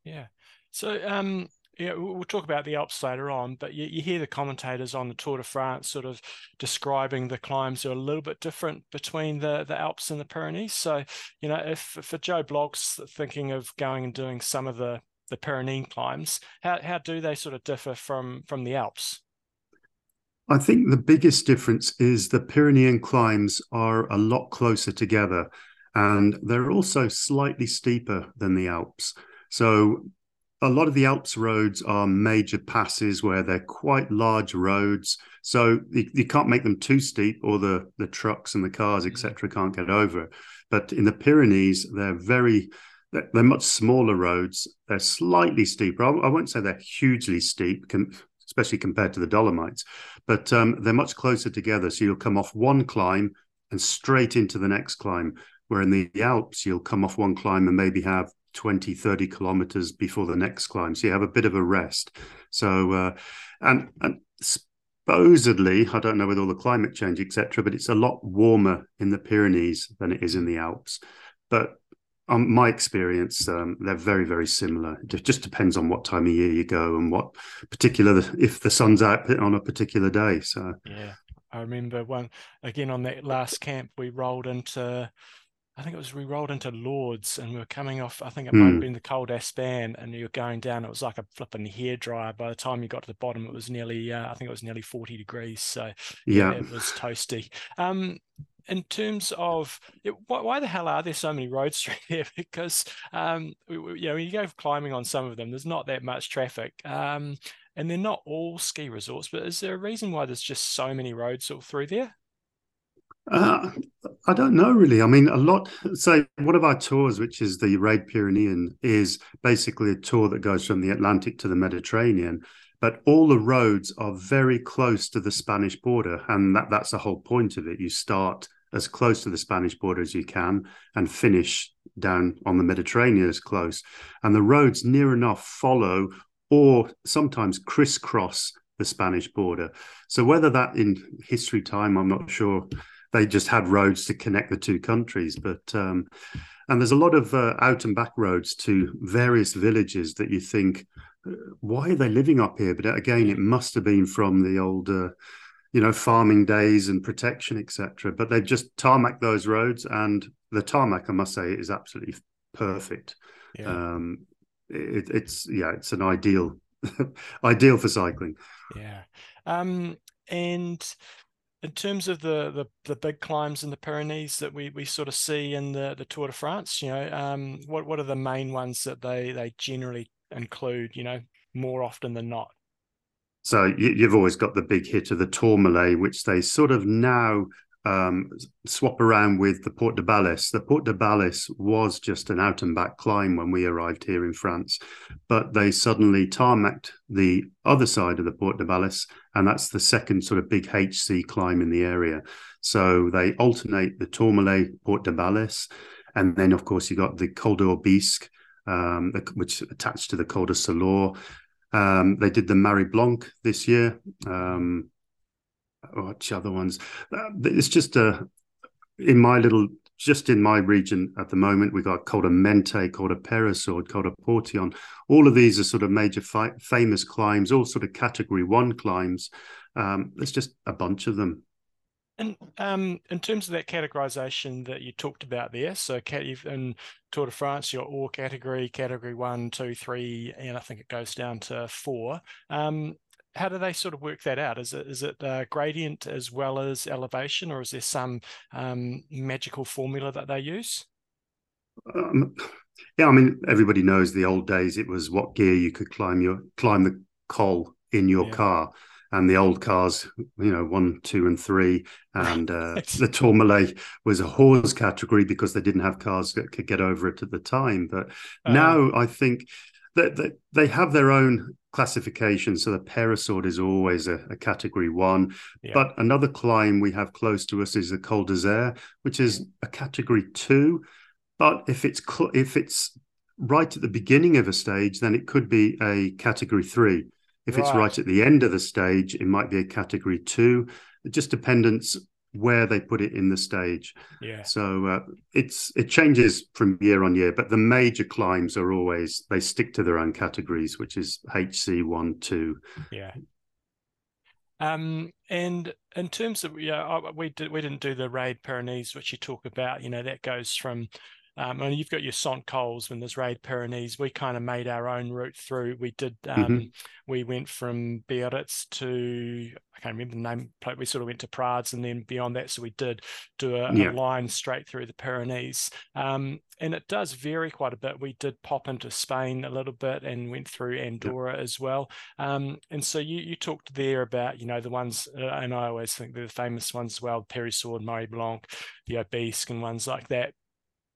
Yeah. So um, yeah, we'll talk about the Alps later on, but you, you, hear the commentators on the Tour de France sort of describing the climbs are a little bit different between the, the Alps and the Pyrenees. So, you know, if for Joe Bloggs thinking of going and doing some of the the Pyrenean climbs, how how do they sort of differ from from the Alps? I think the biggest difference is the Pyrenean climbs are a lot closer together, and they're also slightly steeper than the Alps. So a lot of the Alps roads are major passes where they're quite large roads. So you, you can't make them too steep, or the the trucks and the cars, etc., mm. can't get over. But in the Pyrenees, they're very they're, they're much smaller roads. They're slightly steeper. I, I won't say they're hugely steep, com- especially compared to the Dolomites, but um, they're much closer together. So you'll come off one climb and straight into the next climb. Where in the Alps, you'll come off one climb and maybe have 20, 30 kilometers before the next climb. So you have a bit of a rest. So, uh, and, and supposedly, I don't know with all the climate change, etc., but it's a lot warmer in the Pyrenees than it is in the Alps. But um, my experience, um, they're very, very similar. It just depends on what time of year you go and what particular, if the sun's out on a particular day. So, yeah, I remember one again on that last camp, we rolled into I think it was we rolled into Lourdes and we were coming off. I think it might have hmm. been the Col d'Espagne, and you were going down. It was like a flipping hair dryer. By the time you got to the bottom, it was nearly. Uh, I think it was nearly forty degrees. So yeah, yeah it was toasty. Um, in terms of why, why, the hell are there so many roads [LAUGHS] through there? Because um, you know, when you go climbing on some of them, there's not that much traffic. Um, and they're not all ski resorts, but is there a reason why there's just so many roads all through there? Uh, I don't know really. I mean, a lot. Say one of our tours, which is the Raid Pyrenean, is basically a tour that goes from the Atlantic to the Mediterranean. But all the roads are very close to the Spanish border, and that, that's the whole point of it. You start as close to the Spanish border as you can and finish down on the Mediterranean as close. And the roads near enough follow or sometimes crisscross the Spanish border. So whether that in history time, I'm not sure they just had roads to connect the two countries. But um, and there's a lot of uh, out and back roads to various villages that you think, uh, why are they living up here? But again, it must have been from the old, uh, you know, farming days and protection, etc. But they've just tarmac those roads, and the tarmac, I must say, is absolutely perfect. Yeah. Um, it, it's yeah, it's an ideal [LAUGHS] ideal for cycling. Yeah. Um, and in terms of the, the the big climbs in the Pyrenees that we we sort of see in the the Tour de France, you know, um, what what are the main ones that they they generally include? You know, more often than not. So you, have always got the big hit of the Tourmalet, which they sort of now um, swap around with the Port de Balès. The Port de Balès was just an out and back climb when we arrived here in France, but they suddenly tarmacked the other side of the Port de Balès, and that's the second sort of big HC climb in the area. So they alternate the Tourmalet, Port de Balès, and then of course you got the Col d'Aubisque, um, which attached to the Col de Soulor. Um, they did the Marie Blanque this year. Um, which other ones? Uh, it's just a uh, in my little just in my region at the moment, we've got Col de Menté, Col de Peyresourde, Col de Portillon. All of these are sort of major fi- famous climbs, all sort of category one climbs. Um, there's just a bunch of them. And um, in terms of that categorization that you talked about there, so in Tour de France, your all category, category one, two, three, and I think it goes down to four. Um, how do they sort of work that out? Is it is it uh, gradient as well as elevation, or is there some um, magical formula that they use? Um, yeah, I mean, everybody knows the old days. It was what gear you could climb your climb the col in your yeah. car, and the old cars, you know, one, two, and three, and uh, [LAUGHS] the Tourmalet was a horse category because they didn't have cars that could get over it at the time. But uh, now I think that they, they have their own classification. So the Peyresourde is always a, a category one. Yeah. But another climb we have close to us is the Col d'Isère, which is a category two. But if it's cl- if it's right at the beginning of a stage, then it could be a category three. If right. it's right at the end of the stage, it might be a category two. It just depends where they put it in the stage. Yeah. So uh, it's it changes from year on year, but the major climbs are always they stick to their own categories, which is HC one, two. Yeah. Um, and in terms of yeah, we did we didn't do the raid Pyrenees, which you talk about. You know that goes from um, and you've got your Sant Cols when there's Raid Pyrenees. We kind of made our own route through. We did. Um, mm-hmm. We went from Biarritz to I can't remember the name. We sort of went to Prades and then beyond that. So we did do a, yeah. a line straight through the Pyrenees. Um, and it does vary quite a bit. We did pop into Spain a little bit and went through Andorra yeah. as well. Um, and so you you talked there about you know the ones, uh, and I always think they're the famous ones as well: Peyresourde, Marie Blanque, the Aubisque, and ones like that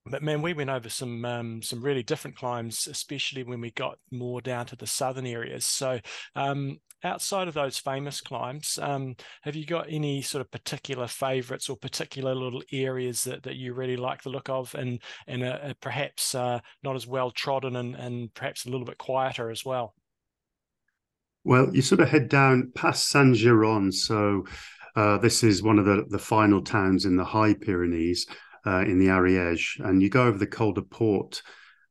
but man, we went over some um, some really different climbs, especially when we got more down to the southern areas. So, um, outside of those famous climbs, um, have you got any sort of particular favourites or particular little areas that, that you really like the look of, and and perhaps uh, not as well trodden and and perhaps a little bit quieter as well? Well, you sort of head down past Saint Girons, so. Uh, this is one of the, the final towns in the High Pyrenees uh, in the Ariège, and you go over the Col de Port,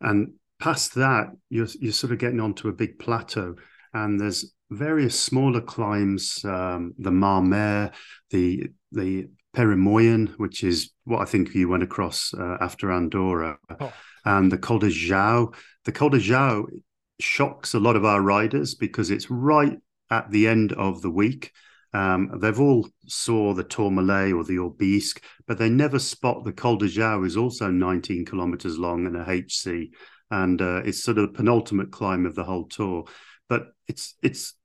and past that, you're you're sort of getting onto a big plateau, and there's various smaller climbs, um, the Marmare, the the Perimoyen, which is what I think you went across uh, after Andorra, oh. and the Col de Jau. The Col de Jau shocks a lot of our riders because it's right at the end of the week um, they've all saw the Tourmalet or the Aubisque, but they never spot the Col de Jau is also 19 kilometers long and a HC, and uh, it's sort of the penultimate climb of the whole tour. But it's it's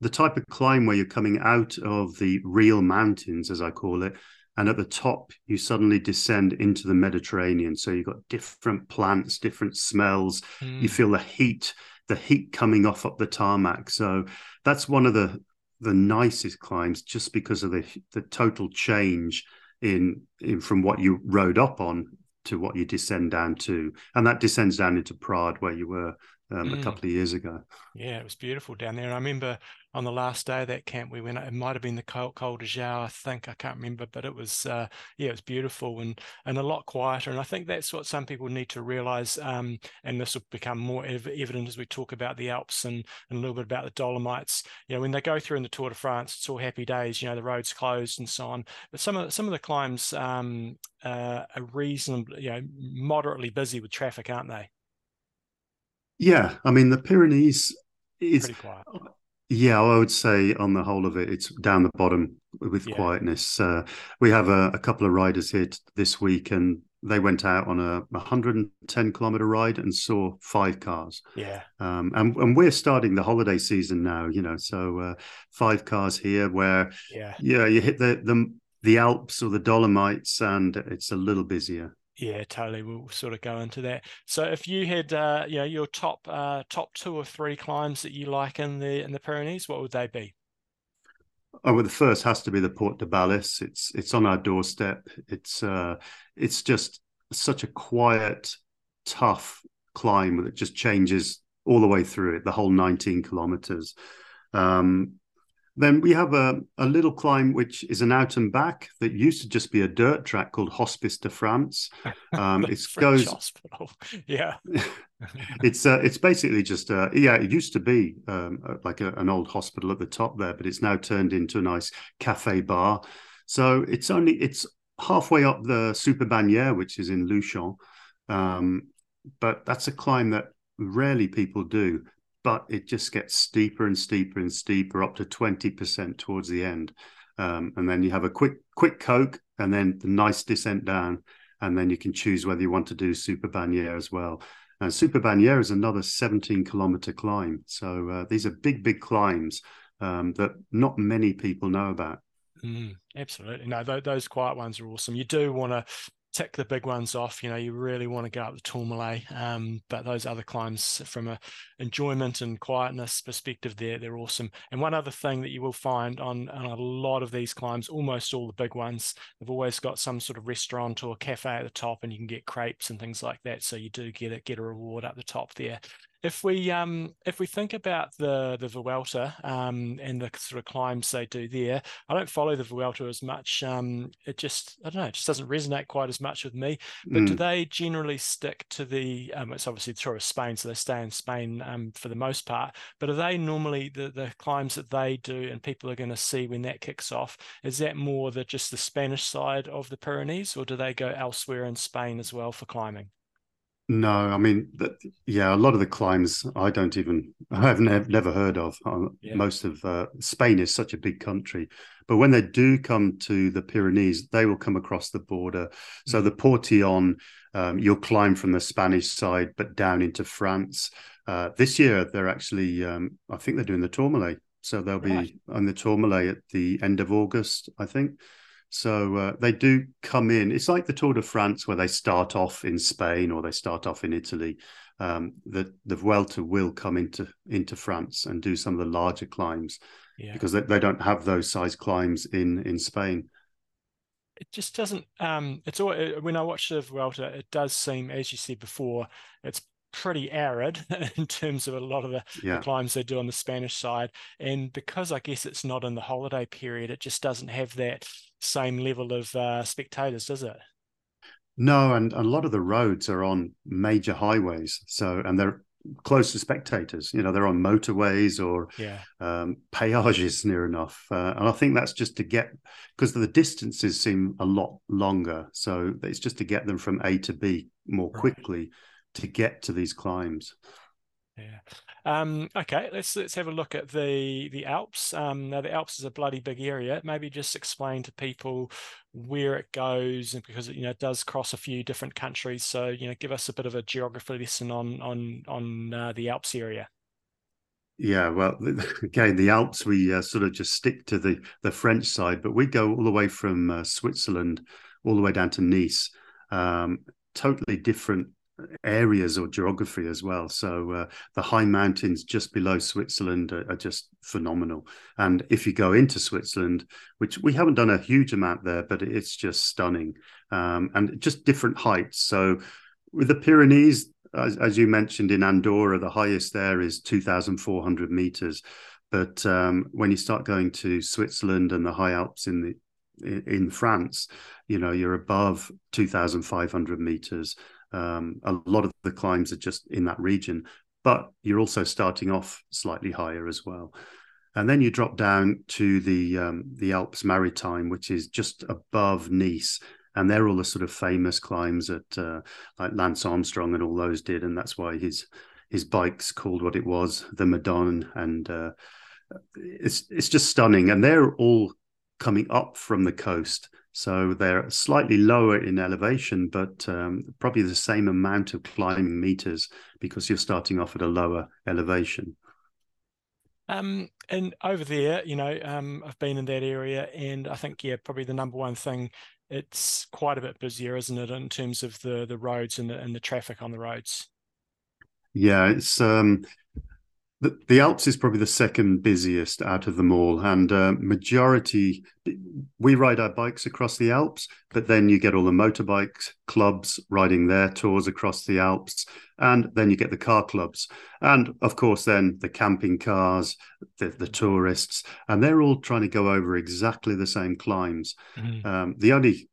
the type of climb where you're coming out of the real mountains, as I call it, and at the top you suddenly descend into the Mediterranean. So you've got different plants, different smells. Mm. You hmm. feel the heat, the heat coming off up the tarmac. So that's one of the the nicest climbs just because of the the total change in, in from what you rode up on to what you descend down to, and that descends down into Prades where you were um, mm. a couple of years ago. Yeah, it was beautiful down there. I remember on the last day of that camp, we went. It might have been the Col, Col de Jau, I think. I can't remember, but it was uh, yeah, it was beautiful and and a lot quieter. And I think that's what some people need to realize. Um, and this will become more ev- evident as we talk about the Alps and, and a little bit about the Dolomites. You know, when they go through in the Tour de France, it's all happy days. You know, the roads closed and so on. But some of some of the climbs um, uh, are reasonably, you know, moderately busy with traffic, aren't they? Yeah, I mean the Pyrenees is. Yeah, I would say on the whole of it, it's down the bottom with Yeah. quietness. Uh, we have a, a couple of riders here t- this week, and they went out on a 110 kilometer ride and saw five cars. Yeah, Um, and, and we're starting the holiday season now, you know, so uh, five cars here where, yeah, yeah, you hit the, the the Alps or the Dolomites, and it's a little busier. Yeah, totally. We'll sort of go into that. So, if you had, uh, you know, your top uh, top two or three climbs that you like in the in the Pyrenees, what would they be? Oh, well, the first has to be the Port de Balès. It's it's on our doorstep. It's uh, it's just such a quiet, tough climb that just changes all the way through it, the whole 19 kilometers. Um, then we have a, a little climb which is an out and back that used to just be a dirt track called Hospice de France. [LAUGHS] Um, it French goes hospital. [LAUGHS] Yeah, [LAUGHS] it's uh, it's basically just uh, yeah it used to be um, uh, like a, an old hospital at the top there but it's now turned into a nice cafe bar so it's only it's halfway up the Superbagnères which is in luchon um, but that's a climb that rarely people do but it just gets steeper and steeper and steeper up to 20% towards the end um, and then you have a quick quick coke and then the nice descent down and then you can choose whether you want to do Superbagnères as well and Superbagnères is another 17 kilometer climb. So uh, these are big, big climbs um, that not many people know about. Mm, absolutely. No, th- those quiet ones are awesome. You do want to tick the big ones off. You know, you really want to go up the Tourmalet. Um, but those other climbs, from a enjoyment and quietness perspective, they're they're awesome. And one other thing that you will find on, on a lot of these climbs, almost all the big ones, they've always got some sort of restaurant or cafe at the top, and you can get crepes and things like that. So you do get a get a reward up the top there if we um if we think about the the Vuelta um and the sort of climbs they do there, I don't follow the Vuelta as much. Um, it just I don't know, it just doesn't resonate quite as much with me. But do Mm. they generally stick to the? Um, it's obviously the Tour of Spain, so they stay in Spain um for the most part. But are they normally the the climbs that they do and people are going to see when that kicks off? Is that more the just the Spanish side of the Pyrenees, or do they go elsewhere in Spain as well for climbing? No, I mean, that, yeah, a lot of the climbs I don't even, [LAUGHS] I've never, never heard of. Uh, Yeah. Most of uh, Spain is such a big country. But when they do come to the Pyrenees, they will come across the border. So Mhm. the Portillon, um, you'll climb from the Spanish side, but down into France. Uh, this year, they're actually, um, I think they're doing the Tourmalet. So they'll be Right. on the Tourmalet at the end of August, I think. So uh, they do come in. It's like the Tour de France, where they start off in Spain or they start off in Italy. Um, the the Vuelta will come into into France and do some of the larger climbs Yeah. because they, they don't have those size climbs in in Spain. it just doesn't um it's all uh, when i watch the Vuelta it does seem as you said before it's pretty arid [LAUGHS] in terms of a lot of the, the climbs they do on the spanish side and because i guess it's not in the holiday period it just doesn't have that same level of uh, spectators does it no, and a lot of the roads are on major highways, so and they're close to spectators. You know, they're on motorways or yeah um, peages [LAUGHS] near enough. Uh, and I think that's just to get because the distances seem a lot longer. So it's just to get them from A to B more Right. quickly to get to these climbs. Yeah. Um, okay, let's let's have a look at the the Alps. Um, now the Alps is a bloody big area. Maybe just explain to people where it goes, and because it, you know it does cross a few different countries. So you know, give us a bit of a geography lesson on on on uh, the Alps area. Yeah, well, [LAUGHS] again, the Alps, we uh, sort of just stick to the, the French side, but we go all the way from uh, Switzerland all the way down to Nice. Um, totally different areas or geography as well. So uh, the high mountains just below Switzerland are, are just phenomenal. And if you go into Switzerland, which we haven't done a huge amount there, but it's just stunning um, and just different heights. So with the Pyrenees, as, as you mentioned in Andorra, the highest there is 2,400 meters. But um, when you start going to Switzerland and the high Alps in the in, in France, you know you're above 2,500 meters. Um, a lot of the climbs are just in that region, but you're also starting off slightly higher as well. And then you drop down to the um, the Alps Maritime, which is just above Nice, and they're all the sort of famous climbs that uh, like Lance Armstrong and all those did, and that's why his his bike's called what it was, the Madone, and uh, it's it's just stunning. And they're all coming up from the coast, so they're slightly lower in elevation, but um, probably the same amount of climbing meters because you're starting off at a lower elevation. Um, and over there, you know, um, I've been in that area, and I think yeah, probably the number one thing, it's quite a bit busier, isn't it, in terms of the the roads and the and the traffic on the roads. Yeah, it's um, the, the Alps is probably the second busiest out of them all, and uh, majority we ride our bikes across the Alps, but then you get all the motorbike clubs riding their tours across the Alps, and then you get the car clubs, and of course then the camping cars, the, the tourists, and they're all trying to go over exactly the same climbs. Mm-hmm. Um, the only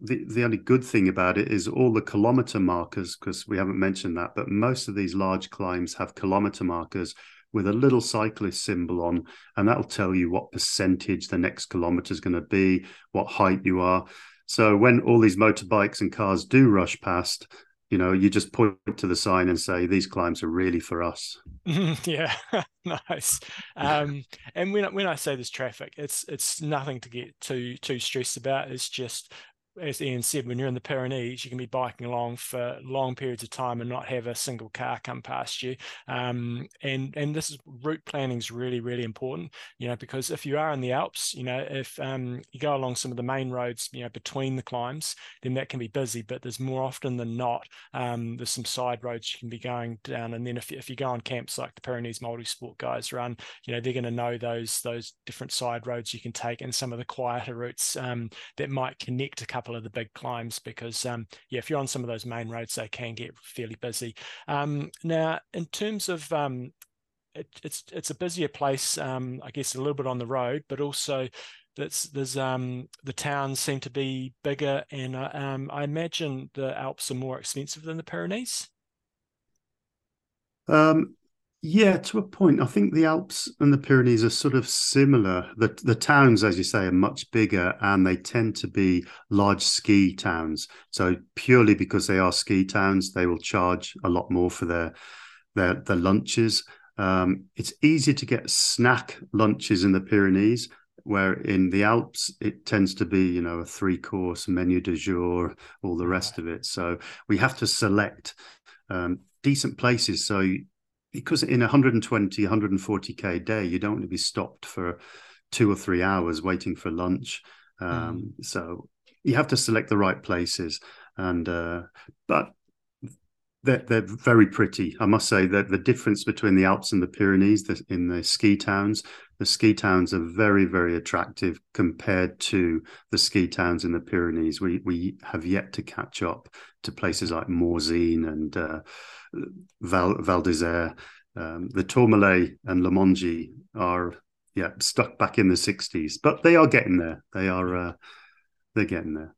the, the only good thing about it is all the kilometer markers, because we haven't mentioned that, but most of these large climbs have kilometer markers with a little cyclist symbol on, and that'll tell you what percentage the next kilometer is going to be, what height you are. So when all these motorbikes and cars do rush past, you know, you just point to the sign and say, these climbs are really for us. [LAUGHS] yeah, [LAUGHS] nice. Um, and when when I say this traffic, it's it's nothing to get too too stressed about. It's just as Ian said, when you're in the Pyrenees, you can be biking along for long periods of time and not have a single car come past you. Um, and and this is route planning is really really important, you know, because if you are in the Alps, you know, if um, you go along some of the main roads, you know, between the climbs, then that can be busy. But there's more often than not, um, there's some side roads you can be going down. And then if if you go on camps like the Pyrenees Multisport guys run, you know, they're going to know those those different side roads you can take and some of the quieter routes um, that might connect a couple couple of the big climbs because um, yeah, if you're on some of those main roads, they can get fairly busy. Um, now, in terms of um, it, it's it's a busier place, um, I guess, a little bit on the road, but also that's there's um the towns seem to be bigger, and uh, um, I imagine the Alps are more expensive than the Pyrenees. Um, yeah, to a point. I think the Alps and the Pyrenees are sort of similar. The the towns, as you say, are much bigger and they tend to be large ski towns. So purely because they are ski towns, they will charge a lot more for their their their lunches. Um, it's easier to get snack lunches in the Pyrenees, where in the Alps it tends to be, you know, a three course menu de jour, all the rest of it. So we have to select um, decent places. So because in 120 140k day you don't want to be stopped for two or three hours waiting for lunch. Um, mm. so you have to select the right places. And uh, but they're, they're very pretty. I must say that the difference between the alps and the pyrenees the, in the ski towns the ski towns are very very attractive compared to the ski towns in the pyrenees. We we have yet to catch up to places like morzine and uh, Val, Val d'Isere. Um, the Tourmalet and La Mongie are yeah stuck back in the 60s, but they are getting there. They are uh, they're getting there.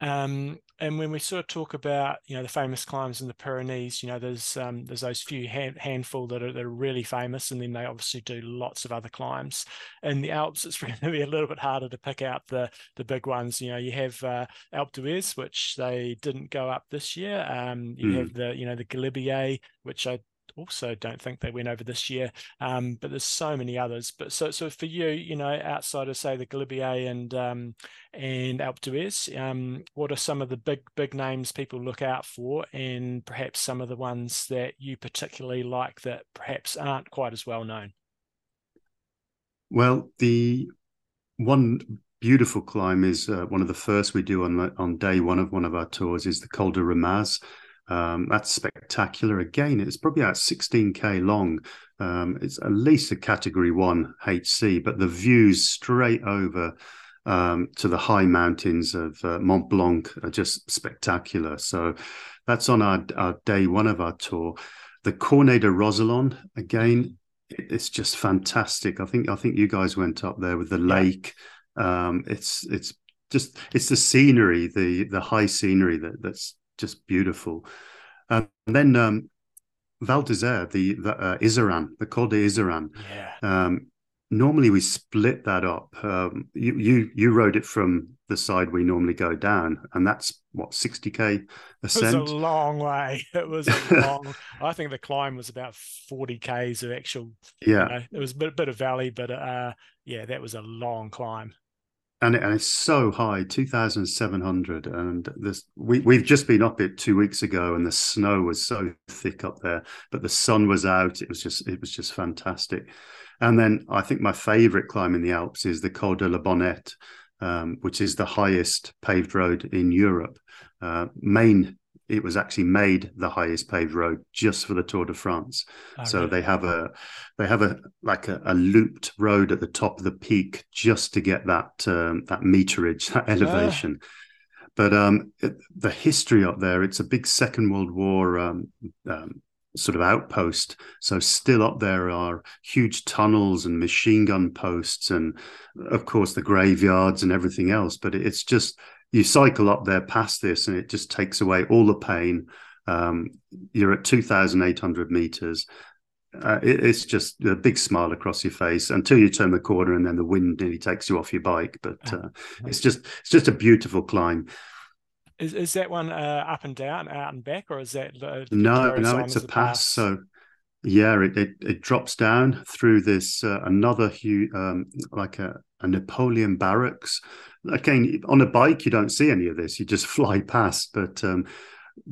Um, and when we sort of talk about you know the famous climbs in the Pyrenees, you know there's um, there's those few hand, handful that are, that are really famous, and then they obviously do lots of other climbs. In the Alps, it's [LAUGHS] going to be a little bit harder to pick out the the big ones. You know, you have uh, Alpe d'Huez, which they didn't go up this year. Um, you mm. have the you know the Galibier, which I also don't think they went over this year. Um, but there's so many others. But so so for you, you know, outside of say the Galibier and um, and Alpe d'Huez, um, what are some of the big big names people look out for, and perhaps some of the ones that you particularly like that perhaps aren't quite as well known? Well, the one beautiful climb is uh, one of the first we do on on day one of one of our tours is the Col de Ramaz. Um, that's spectacular. Again, it's probably about 16k long. Um, it's at least a category one HC, but the views straight over um, to the high mountains of uh, Mont Blanc are just spectacular. So that's on our, our day one of our tour. The Cormet de Roselend, again, it's just fantastic. I think I think you guys went up there with the lake. Um, it's it's just it's the scenery, the the high scenery that that's just beautiful. Um, and then um, Val d'Isere, the, the uh, Iseran, the Col de Iseran. Yeah. Um, normally we split that up. Um, you you you rode it from the side we normally go down, and that's what 60k It was ascent. a long way. [LAUGHS] It was a long. I think the climb was about forty k's of actual. you yeah, know, it was a bit, bit of valley, but uh, yeah, that was a long climb. And, and it's so high 2700 and this we, we've just been up it two weeks ago and the snow was so thick up there but the sun was out. It was just it was just fantastic. And then i think my favorite climb in the alps is the col de la bonnette um, which is the highest paved road in europe uh, main it was actually made the highest paved road just for the Tour de France. Oh, so really? they have a they have a like a, a looped road at the top of the peak just to get that um, that meterage, that elevation. But um, it, the history up there, it's a big Second World War um, um, sort of outpost. So still up there are huge tunnels and machine gun posts, and of course the graveyards and everything else. But it's just you cycle up there past this, and it just takes away all the pain. Um, you're at 2,800 meters. Uh, it, it's just a big smile across your face until you turn the corner, and then the wind nearly takes you off your bike. But uh, it's just it's just a beautiful climb. Is is that one uh, up and down, out and back, or is that No, no, it's a pass. So yeah, it, it it drops down through this uh, another huge um, like a, a Napoleon barracks. Again, on a bike you don't see any of this; you just [LAUGHS] fly past. But um,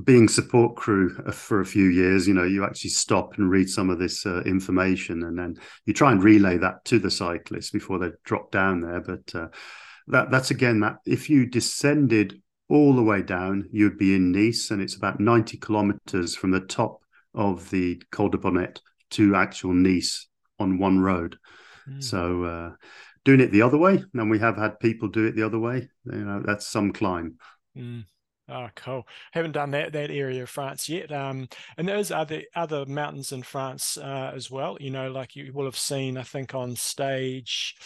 being support crew uh, for a few years, you know, you actually stop and read some of this uh, information, and then you try and relay that to the cyclists before they drop down there. But uh, that that's again that if you descended all the way down, you'd be in Nice, and it's about ninety kilometers from the top of the Col de Bonnet to actual Nice on one road. Mm. So uh, doing it the other way, and we have had people do it the other way. You know, that's some climb. Mm. Oh, cool. Haven't done that that area of France yet. Um, and there's other other mountains in France uh, as well. You know, like you will have seen, I think on stage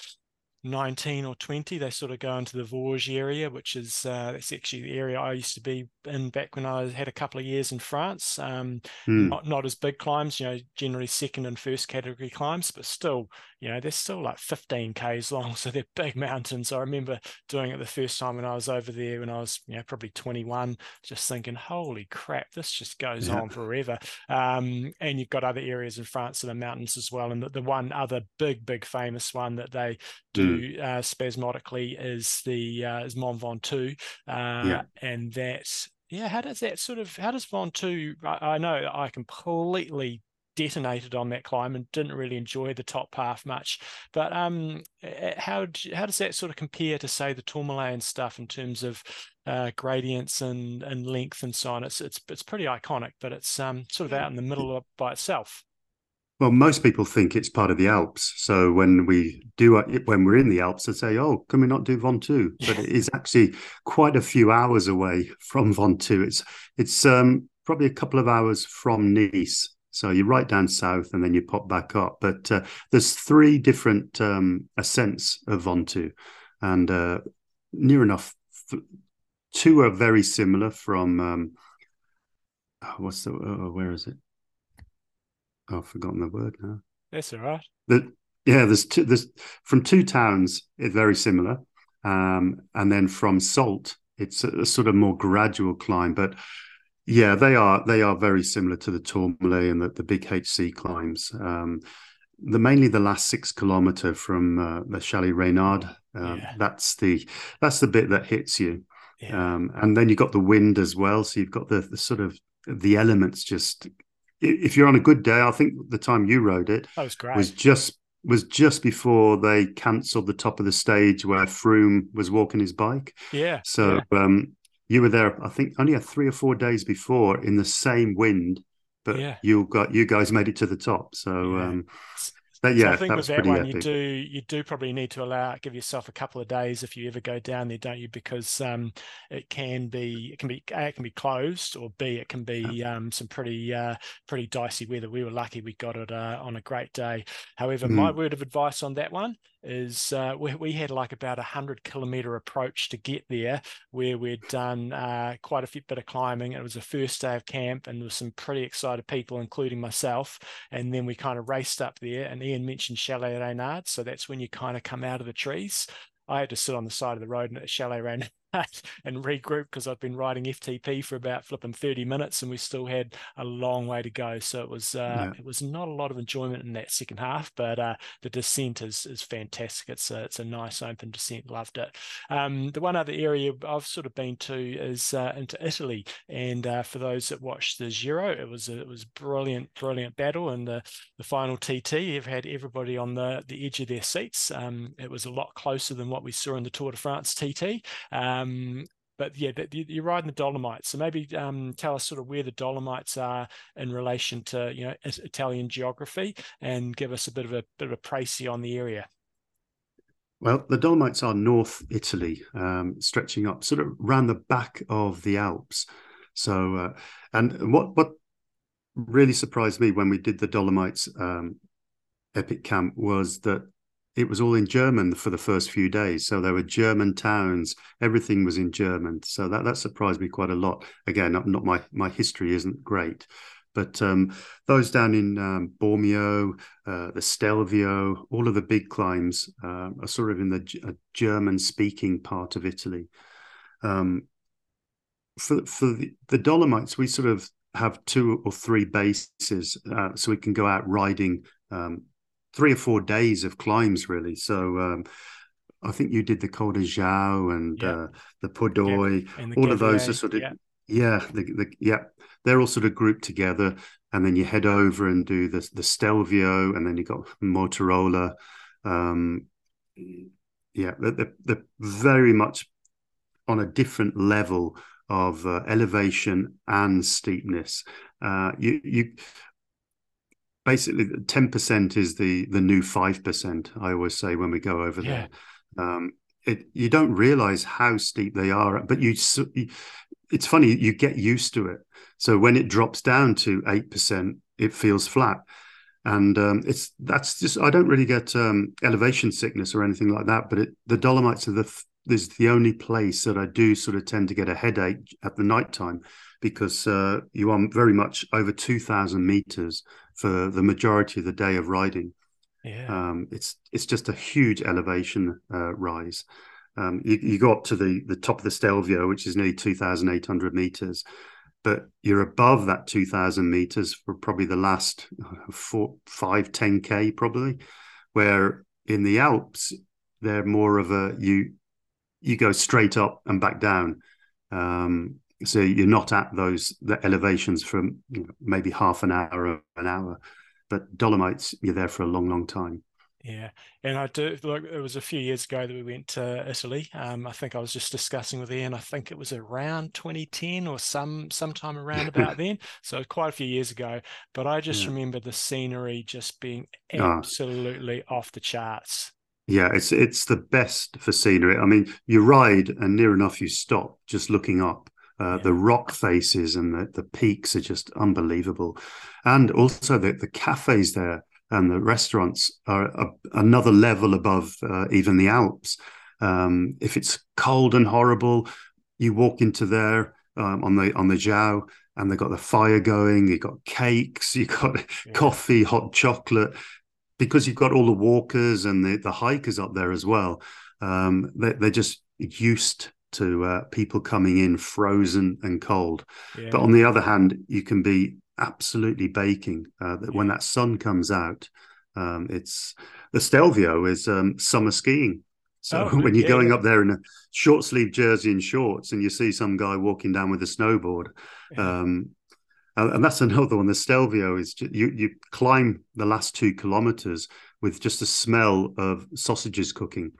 19 or 20 they sort of go into the Vosges area which is uh, that's actually the area I used to be in back when I had a couple of years in France um, Hmm. not not as big climbs you know generally second and first category climbs but still you know they're still like 15 k's long [LAUGHS] so they're big mountains I remember doing it the first time when I was over there when I was you know probably 21 just thinking holy crap this just goes Yeah. on forever um, and you've got other areas in France that are mountains as well and the, the one other big big famous one that they do uh, spasmodically is the uh, is Mont Ventoux, uh, Yeah. and that's yeah. How does that sort of how does Ventoux? I, I know I completely detonated on that climb and didn't really enjoy the top half much, but um, how how does that sort of compare to say the Tourmalet and stuff in terms of uh, gradients and and length and so on? It's it's it's pretty iconic, but it's um sort of out in the middle of, by itself. Well, most people think it's part of the Alps. So when we do when we're in the Alps, they say, "Oh, can we not do Ventoux?" [LAUGHS] But it is actually quite a few hours away from Ventoux. It's it's um, probably a couple of hours from Nice. So you're right down south, and then you pop back up. But uh, there's three different um, ascents of Ventoux, and uh, near enough, two are very similar. From um, oh, what's the oh, where is it? I've forgotten the word now. That's all right. The, yeah, there's two. There's from two towns. It's very similar, um, and then from Sault, it's a, a sort of more gradual climb. But yeah, they are they are very similar to the Tourmalet and the, the big HC climbs. Um, the mainly the last six kilometer from uh, the Chalet Reynard. Um, Yeah. That's the that's the bit that hits you, Yeah. um, and then you've got the wind as well. So you've got the, the sort of the elements. Just if you're on a good day, I think the time you rode it, that was great. was just was just before they cancelled the top of the stage where Froome was walking his bike. yeah. So um, you were there, I think, only a three or four days before in the same wind, but Yeah. you got you guys made it to the top. So Yeah. um, S- that, So yeah, I think that with that one, you do you do probably need to allow give yourself a couple of days if you ever go down there, don't you? Because um, it can be it can be a it can be closed or b it can be um, some pretty uh, pretty dicey weather. We were lucky we got it uh, on a great day. However, my Mm. word of advice on that one is uh, we we had like about a hundred kilometer approach to get there, where we'd done uh, quite a bit of climbing. It was the first day of camp, and there was some pretty excited people, including myself. And then we kind of raced up there, and Ian mentioned Chalet Reynard. So that's when you kind of come out of the trees. I had to sit on the side of the road and at Chalet Reynard and regroup because I've been riding FTP for about flipping 30 minutes and we still had a long way to go. So it was uh, yeah. it was not a lot of enjoyment in that second half, but uh, the descent is is fantastic. It's a, it's a nice open descent. Loved it. Um, the one other area I've sort of been to is uh, into Italy, and uh, for those that watched the Giro, it was a, it was brilliant brilliant battle, and the the final TT You've had everybody on the the edge of their seats. Um, it was a lot closer than what we saw in the Tour de France TT. Um, but yeah, you're riding the Dolomites. So maybe um, tell us sort of where the Dolomites are in relation to you know Italian geography, and give us a bit of a bit of a précis on the area. Well, the Dolomites are North Italy, um, stretching up sort of around the back of the Alps. So, uh, and what what really surprised me when we did the Dolomites um, Epic Camp was that it was all in German for the first few days. So there were German towns. Everything was in German. So that that surprised me quite a lot. Again, not, not my my history isn't great, but um, those down in um, Bormio, uh, the Stelvio, all of the big climbs uh, are sort of in the German speaking part of Italy. Um, for for the, the, Dolomites, we sort of have two or three bases, uh, so we can go out riding um, three or four days of climbs really. So um, I think you did the Col de Joux and yeah. uh, the Pordoi, yeah. all of those are sort of yeah, yeah the, the, yeah, they're all sort of grouped together, and then you head over and do the the Stelvio, and then you got Mortirolo. Um, yeah, they're, they're, very much on a different level of uh, elevation and steepness. Uh, you you basically 10% is the the new 5% i always say when we go over yeah. there um, it, you don't realize how steep they are but you it's funny you get used to it. So when it drops down to 8% it feels flat. And um, it's that's just i don't really get um, elevation sickness or anything like that but it, the dolomites are the is the only place that i do sort of tend to get a headache at the night time because uh, you are very much over 2000 meters for the majority of the day of riding. Yeah. Um, it's it's just a huge elevation uh, rise. Um, you, you, go up to the the top of the Stelvio, which is nearly two thousand eight hundred meters, but you're above that two thousand meters for probably the last uh, four, five, ten k probably. Where in the Alps, they're more of a you you go straight up and back down. Um, so you're not at those the elevations for you know, maybe half an hour or an hour but dolomites you're there for a long long time yeah and i do look it was a few years ago that we went to italy um, i think i was just discussing with ian i think it was around 2010 or some sometime around about [LAUGHS] then so quite a few years ago but i just yeah. remember the scenery just being ah. absolutely oh. off the charts yeah, it's it's the best for scenery. I mean, you ride and near enough you stop just looking up. Uh, the rock faces and the, the peaks are just unbelievable. And also the, the cafes there and the restaurants are a, another level above uh, even the Alps. Um, if it's cold and horrible, you walk into there um, on the on the Giau and they've got the fire going. You've got cakes, [LAUGHS] you've got yeah. coffee, hot chocolate, because you've got all the walkers and the, the hikers up there as well. Um, they, they're just used to uh, people coming in frozen and cold. Yeah. But on the other hand, you can be absolutely baking. Uh, that yeah. when that sun comes out, um, it's the Stelvio is um, summer skiing. So oh, [LAUGHS] when you're yeah, going up there in a short sleeve jersey and shorts, and you see some guy walking down with a snowboard, um, and, that's another one. The Stelvio is you you climb the last two kilometers with just the smell of sausages cooking,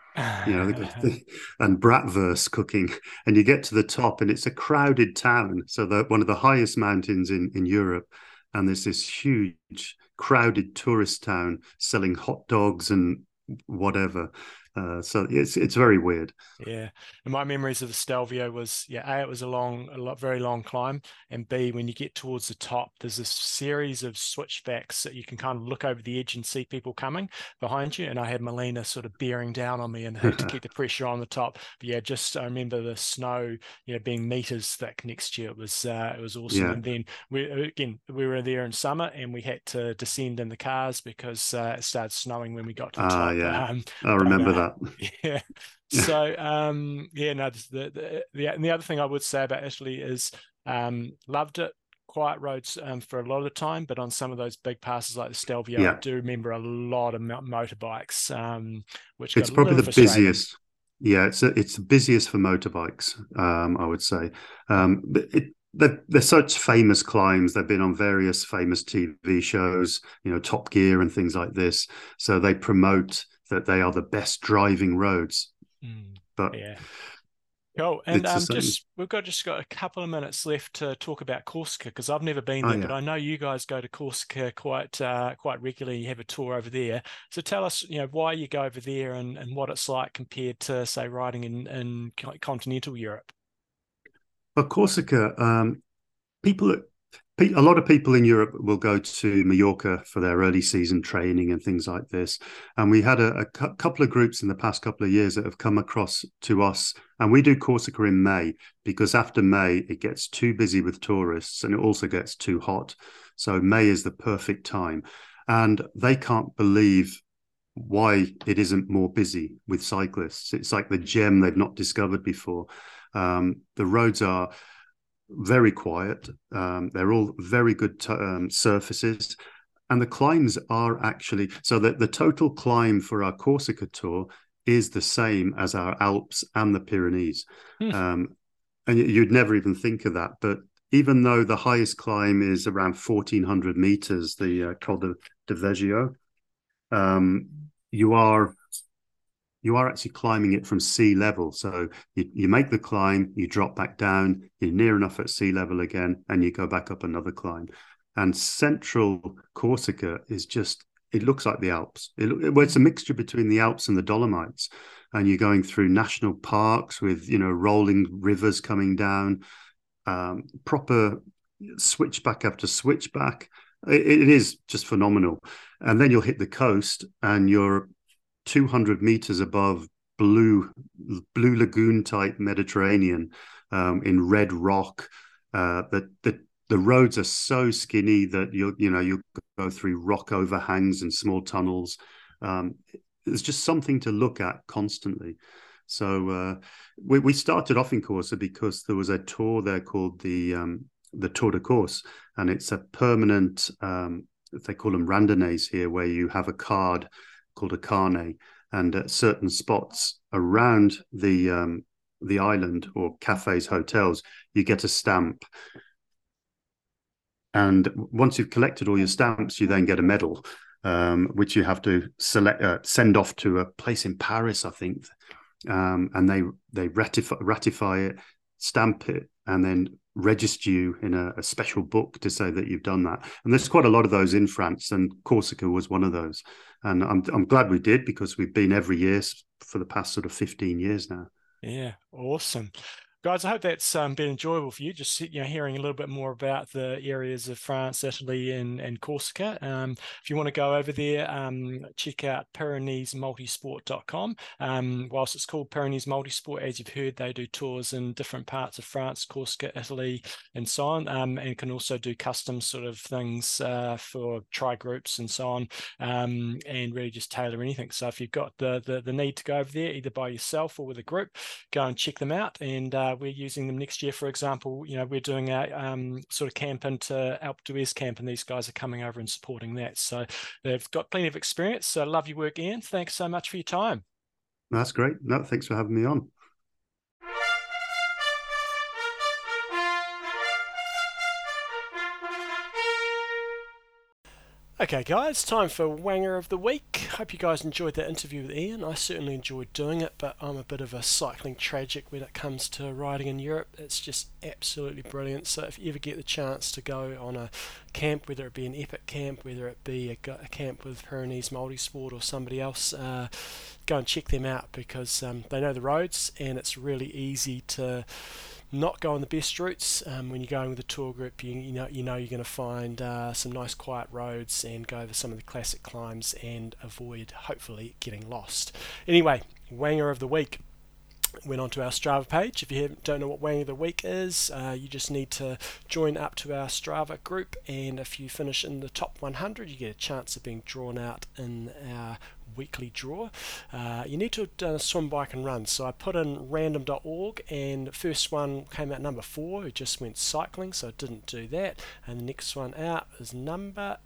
you know, ah. [LAUGHS] and bratwurst cooking, and you get to the top, and it's a crowded town. So the one of the highest mountains in in Europe, and there's this huge crowded tourist town selling hot dogs and whatever. Uh, so it's it's very weird. Yeah, and my memories of the Stelvio was yeah, a it was a long, a lot, very long climb, and b when you get towards the top, there's a series of switchbacks that you can kind of look over the edge and see people coming behind you. And I had Melina sort of bearing down on me and had to [LAUGHS] keep the pressure on the top. But yeah, just I remember the snow, you know, being meters thick next year. It was uh, it was awesome. Yeah. And then we again we were there in summer and we had to descend in the cars because uh, it started snowing when we got to the uh, top. Yeah, um, I remember but, uh, that that. [LAUGHS] Yeah. So um, yeah, no. The, the the and the other thing I would say about Italy is um, loved it. Quiet roads um, for a lot of the time, but on some of those big passes like the Stelvio, yeah. I do remember a lot of motorbikes, um, which it's probably the busiest. Yeah, it's a, it's the busiest for motorbikes. Um, I would say. Um, it, they're, they're such famous climbs. They've been on various famous TV shows, you know, Top Gear and things like this. So they promote that they are the best driving roads. Mm, but yeah. Cool. And um, just we've got just got a couple of minutes left to talk about Corsica because I've never been oh, there, oh, yeah. but I know you guys go to Corsica quite uh, quite regularly. You have a tour over there. So tell us, you know, why you go over there and, and what it's like compared to say riding in, in continental Europe. But Corsica, um, people, a lot of people in Europe will go to Mallorca for their early season training and things like this. And we had a, a couple of groups in the past couple of years that have come across to us, and we do Corsica in May because after May it gets too busy with tourists and it also gets too hot. So May is the perfect time, and they can't believe why it isn't more busy with cyclists. It's like the gem they've not discovered before. Um, the roads are very quiet. Um, they're all very good t- um, surfaces. And the climbs are actually so that the total climb for our Corsica tour is the same as our Alps and the Pyrenees. Hmm. Um, and you'd never even think of that. But even though the highest climb is around 1400 meters, the uh, Col de, de Vergio, um, you are you are actually climbing it from sea level. So you, you make the climb, you drop back down, you're near enough at sea level again, and you go back up another climb. And central Corsica is just, it looks like the Alps. It, well, it's a mixture between the Alps and the Dolomites. And you're going through national parks with, you know, rolling rivers coming down, um, proper switchback after switchback. It, it is just phenomenal. And then you'll hit the coast and you're 200 meters above blue blue lagoon type Mediterranean um, in red rock. Uh, that the the roads are so skinny that you you know you go through rock overhangs and small tunnels. Um, there's just something to look at constantly. So uh, we we started off in Corsa because there was a tour there called the um, the Tour de Corse, and it's a permanent. Um, they call them randonnées here, where you have a card called a carnet, and at certain spots around the um, the island or cafes, hotels, you get a stamp. And once you've collected all your stamps, you then get a medal, um, which you have to select uh, send off to a place in Paris, I think, um, and they they ratify ratify it, stamp it, and then register you in a, a, special book to say that you've done that. And there's quite a lot of those in France, and Corsica was one of those. And I'm I'm glad we did because we've been every year for the past sort of 15 years now. Yeah, awesome guys i hope that's um, been enjoyable for you just you know hearing a little bit more about the areas of france italy and, and corsica. Um, if you want to go over there um, check out pyreneesmultisport.com um, whilst it's called pyrenees multisport as you've heard they do tours in different parts of france corsica italy and so on. Um, and can also do custom sort of things uh, for tri groups and so on um, and really just tailor anything. So if you've got the, the, the need to go over there either by yourself or with a group go and check them out. And uh, we're using them next year. For example, you know, we're doing a um, sort of camp into Alpe d'Huez camp, and these guys are coming over and supporting that. So they've got plenty of experience. So love your work, Ian. Thanks so much for your time. That's great. No, thanks for having me on. Okay, guys, time for Wanger of the Week. Hope you guys enjoyed that interview with Ian. I certainly enjoyed doing it, but I'm a bit of a cycling tragic when it comes to riding in Europe. It's just absolutely brilliant. So, if you ever get the chance to go on a camp, whether it be an epic camp, whether it be a, a camp with Pyrenees Multisport or somebody else, uh, go and check them out because um, they know the roads and it's really easy to not go on the best routes. Um, when you're going with a tour group, you, you know you know you're going to find uh, some nice quiet roads and go over some of the classic climbs and avoid hopefully getting lost. Anyway, Wanger of the week went onto our Strava page. If you don't know what Wanger of the Week is, uh, you just need to join up to our Strava group, and if you finish in the top 100, you get a chance of being drawn out in our weekly draw. Uh, you need to uh, swim, bike, and run. So I put in random.org, and first one came out number four, who just went cycling, so I didn't do that. And the next one out is number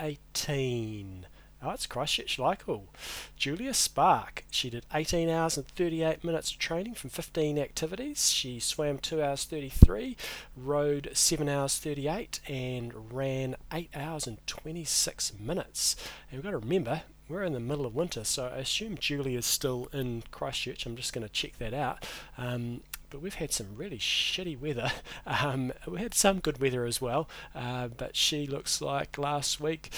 18. Oh, it's Christchurch Local. Julia Spark. She did 18 hours and 38 minutes of training from 15 activities. She swam 2 hours 33, rode 7 hours 38, and ran 8 hours and 26 minutes. And we've got to remember, we're in the middle of winter, so I assume Julie is still in Christchurch. I'm just going to check that out. Um, but we've had some really shitty weather. [LAUGHS] Um, we had some good weather as well, uh, but she looks like last week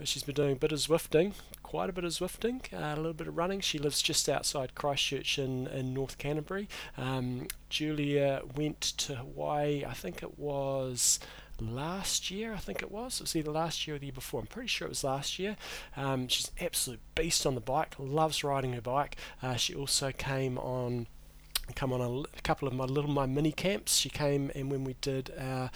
uh, she's been doing a bit of Zwifting, quite a bit of Zwifting, uh, a little bit of running. She lives just outside Christchurch in, in North Canterbury. Um, Julia went to Hawaii, I think it was last year, I think it was. It was either last year or the year before. I'm pretty sure it was last year. Um, she's an absolute beast on the bike, loves riding her bike. Uh, she also came on come on a, a, couple of my little my mini camps. She came and when we did our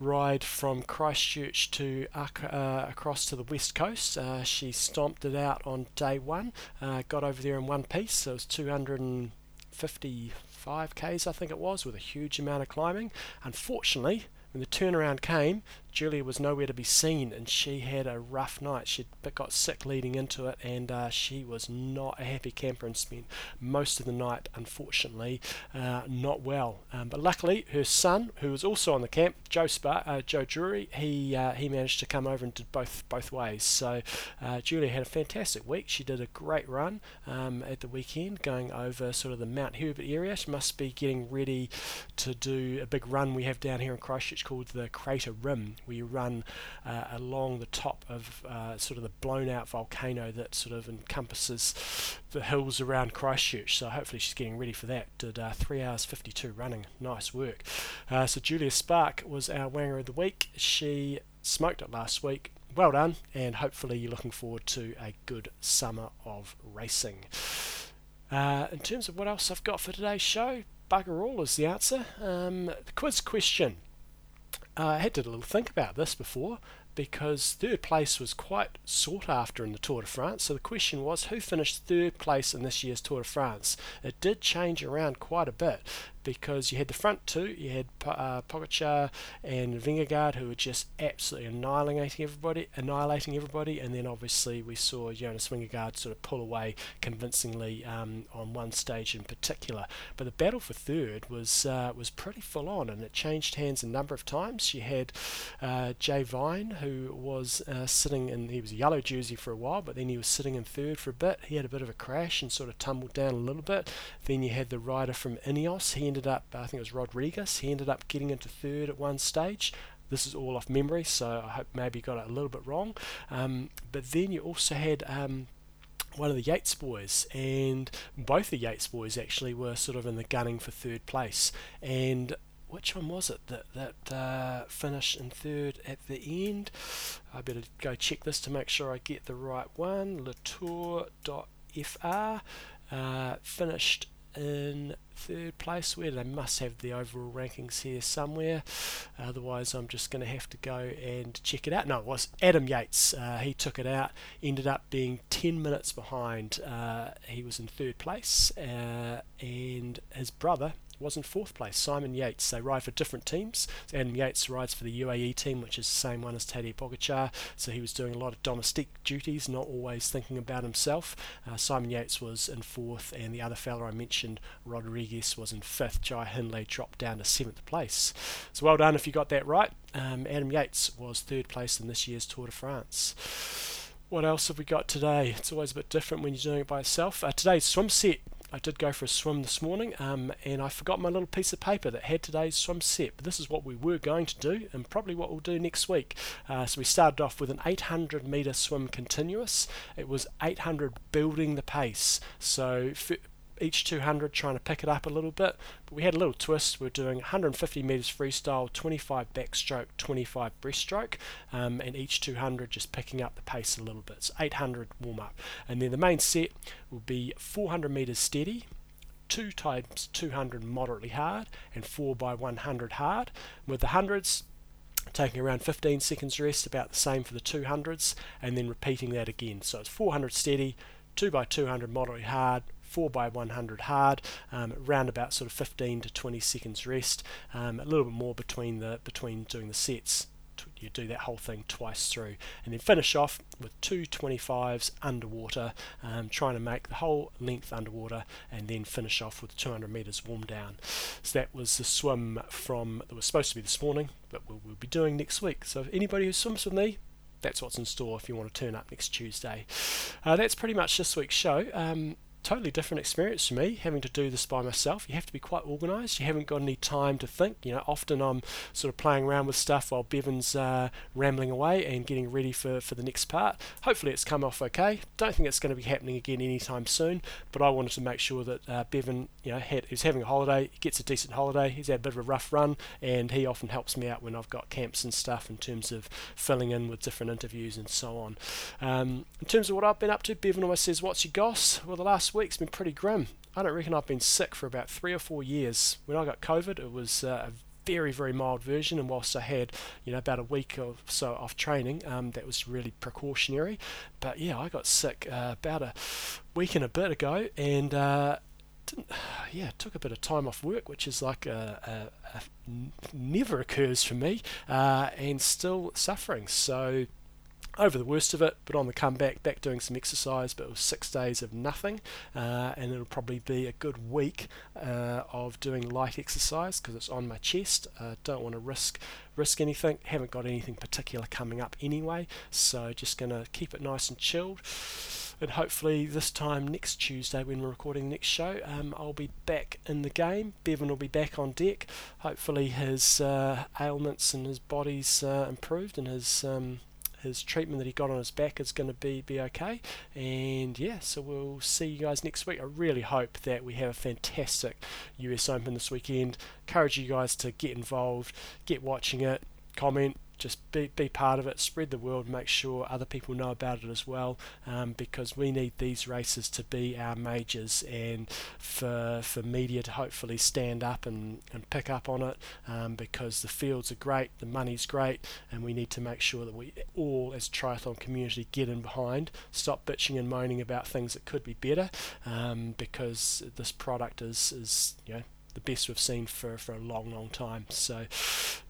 ride from Christchurch to uh, across to the west coast, uh, she stomped it out on day one. Uh, got over there in one piece. So it was 255 k's, I think it was, with a huge amount of climbing. Unfortunately, when the turnaround came, Julia was nowhere to be seen, and she had a rough night. She got sick leading into it, and uh, she was not a happy camper and spent most of the night, unfortunately, uh, not well. Um, but luckily, her son, who was also on the camp, Joe Spar, uh, Joe Drury, he uh, he managed to come over and did both both ways. So uh, Julia had a fantastic week. She did a great run um, at the weekend, going over sort of the Mount Herbert area. She must be getting ready to do a big run we have down here in Christchurch called the Crater Rim you run uh, along the top of uh, sort of the blown out volcano that sort of encompasses the hills around Christchurch. So hopefully she's getting ready for that. Did uh, 3 hours 52 running. Nice work. Uh, so Julia Spark was our Wanger of the Week. She smoked it last week. Well done, and hopefully you're looking forward to a good summer of racing. Uh, in terms of what else I've got for today's show, bugger all is the answer. Um, the quiz question uh, I had to a little think about this before because third place was quite sought after in the Tour de France. So the question was who finished third place in this year's Tour de France? It did change around quite a bit because you had the front two, you had uh, Pogacar and Vingegaard who were just absolutely annihilating everybody, annihilating everybody, and then obviously we saw Jonas Vingegaard sort of pull away convincingly um, on one stage in particular. But the battle for third was uh, was pretty full on, and it changed hands a number of times. You had uh, Jay Vine who was uh, sitting in he was a yellow jersey for a while, but then he was sitting in third for a bit. He had a bit of a crash and sort of tumbled down a little bit. Then you had the rider from Ineos. He ended ended up, I think it was Rodriguez, he ended up getting into third at one stage. This is all off memory, so I hope maybe got it a little bit wrong. Um, but then you also had um, one of the Yates boys, and both the Yates boys actually were sort of in the gunning for third place. And which one was it that that uh, finished in third at the end? I better go check this to make sure I get the right one. letour.fr uh, finished in third place. Where they must have the overall rankings here somewhere. Otherwise I'm just going to have to go and check it out. No it was Adam Yates. Uh, he took it out ended up being 10 minutes behind. Uh, he was in third place uh, and his brother was in fourth place. Simon Yates. They ride for different teams. Adam Yates rides for the UAE team, which is the same one as Tadej Pogacar. So he was doing a lot of domestic duties, not always thinking about himself. Uh, Simon Yates was in fourth, and the other fella I mentioned, Rodriguez, was in fifth. Jai Hindley dropped down to seventh place. So well done if you got that right. Um, Adam Yates was third place in this year's Tour de France. What else have we got today? It's always a bit different when you're doing it by yourself. Uh, today's swim set I did go for a swim this morning um, and I forgot my little piece of paper that had today's swim set. This is what we were going to do and probably what we'll do next week. Uh, so we started off with an 800 metre swim continuous. It was 800 building the pace. So each 200 trying to pick it up a little bit. But we had a little twist. We're doing 150 meters freestyle, 25 backstroke, 25 breaststroke, um, and each 200 just picking up the pace a little bit. So 800 warm up. And then the main set will be 400 meters steady, 2 times 200 moderately hard, and 4 by 100 hard. With the hundreds, taking around 15 seconds rest, about the same for the 200s, and then repeating that again. So it's 400 steady, 2 by 200 moderately hard, 4 by 100 hard, um, about sort of 15 to 20 seconds rest, um, a little bit more between the between doing the sets you do that whole thing twice through and then finish off with two 25s underwater um, trying to make the whole length underwater and then finish off with 200 meters warm down so that was the swim from that was supposed to be this morning but we'll, we'll be doing next week so if anybody who swims with me that's what's in store if you want to turn up next Tuesday. Uh, that's pretty much this week's show. Um, totally different experience for me having to do this by myself. You have to be quite organised. You haven't got any time to think. You know, often I'm sort of playing around with stuff while Bevan's uh, rambling away and getting ready for, for the next part. Hopefully, it's come off okay. Don't think it's going to be happening again anytime soon. But I wanted to make sure that uh, Bevan, you know, had, he's having a holiday. He gets a decent holiday. He's had a bit of a rough run, and he often helps me out when I've got camps and stuff in terms of filling in with different interviews and so on. Um, in terms of what I've been up to, Bevan always says, "What's your goss?" Well, the last week's been pretty grim. I don't reckon I've been sick for about three or four years. When I got COVID, it was uh, a very, very mild version, and whilst I had, you know, about a week or so off training, um, that was really precautionary. But yeah, I got sick uh, about a week and a bit ago, and uh, [SIGHS] yeah, took a bit of time off work, which is like a, a, a never occurs for me, uh, and still suffering. So over the worst of it, but on the comeback, back doing some exercise. But it was six days of nothing, uh, and it'll probably be a good week uh, of doing light exercise because it's on my chest. Uh, don't want to risk risk anything. Haven't got anything particular coming up anyway, so just gonna keep it nice and chilled. And hopefully, this time next Tuesday, when we're recording the next show, um, I'll be back in the game. Bevan will be back on deck. Hopefully, his uh, ailments and his body's uh, improved and his um, his treatment that he got on his back is going to be be okay. And yeah, so we'll see you guys next week. I really hope that we have a fantastic US Open this weekend. Encourage you guys to get involved, get watching it, comment, just be, be part of it, spread the word, make sure other people know about it as well, um, because we need these races to be our majors and for for media to hopefully stand up and, and pick up on it, um, because the fields are great, the money's great, and we need to make sure that we all, as triathlon community, get in behind, stop bitching and moaning about things that could be better, um, because this product is is you know the best we've seen for, for a long, long time. So,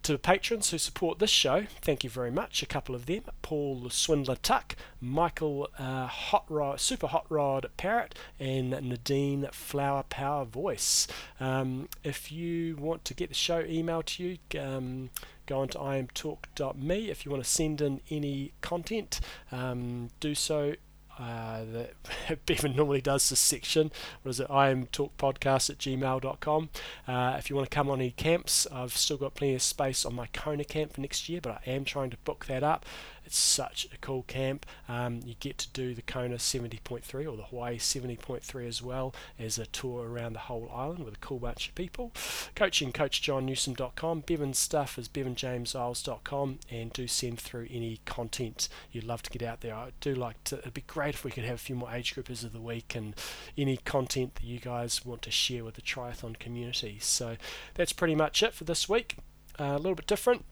to the patrons who support this show, thank you very much. A couple of them Paul Swindler Tuck, Michael uh, Hot Rod, Super Hot Rod Parrot, and Nadine Flower Power Voice. Um, if you want to get the show emailed to you, um, go on to imtalk.me. If you want to send in any content, um, do so uh, that [LAUGHS] Bevan normally does this section. What is it? I am talk podcast at gmail.com. Uh, if you want to come on any camps, I've still got plenty of space on my Kona camp for next year, but I am trying to book that up. It's such a cool camp. Um, you get to do the Kona 70.3 or the Hawaii 70.3 as well as a tour around the whole island with a cool bunch of people. Coaching coachjohnnewsom.com. Bevan's stuff is bevanjameseyles.com and do send through any content you'd love to get out there. I do like to, it'd be great if we could have a few more age groupers of the week and any content that you guys want to share with the triathlon community. So that's pretty much it for this week. Uh, a little bit different,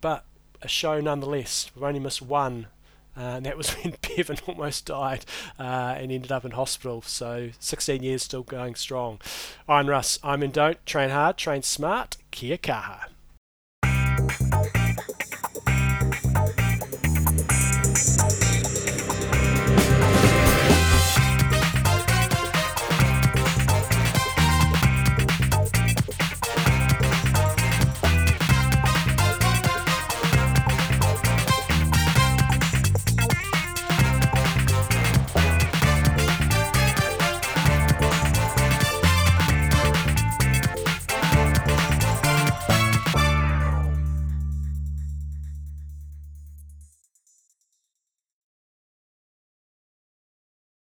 but a show nonetheless. We've only missed one, uh, and that was [LAUGHS] when Bevan almost died uh, and ended up in hospital. So 16 years still going strong. I'm Russ. I'm in Don't. Train hard, train smart. Kia kaha.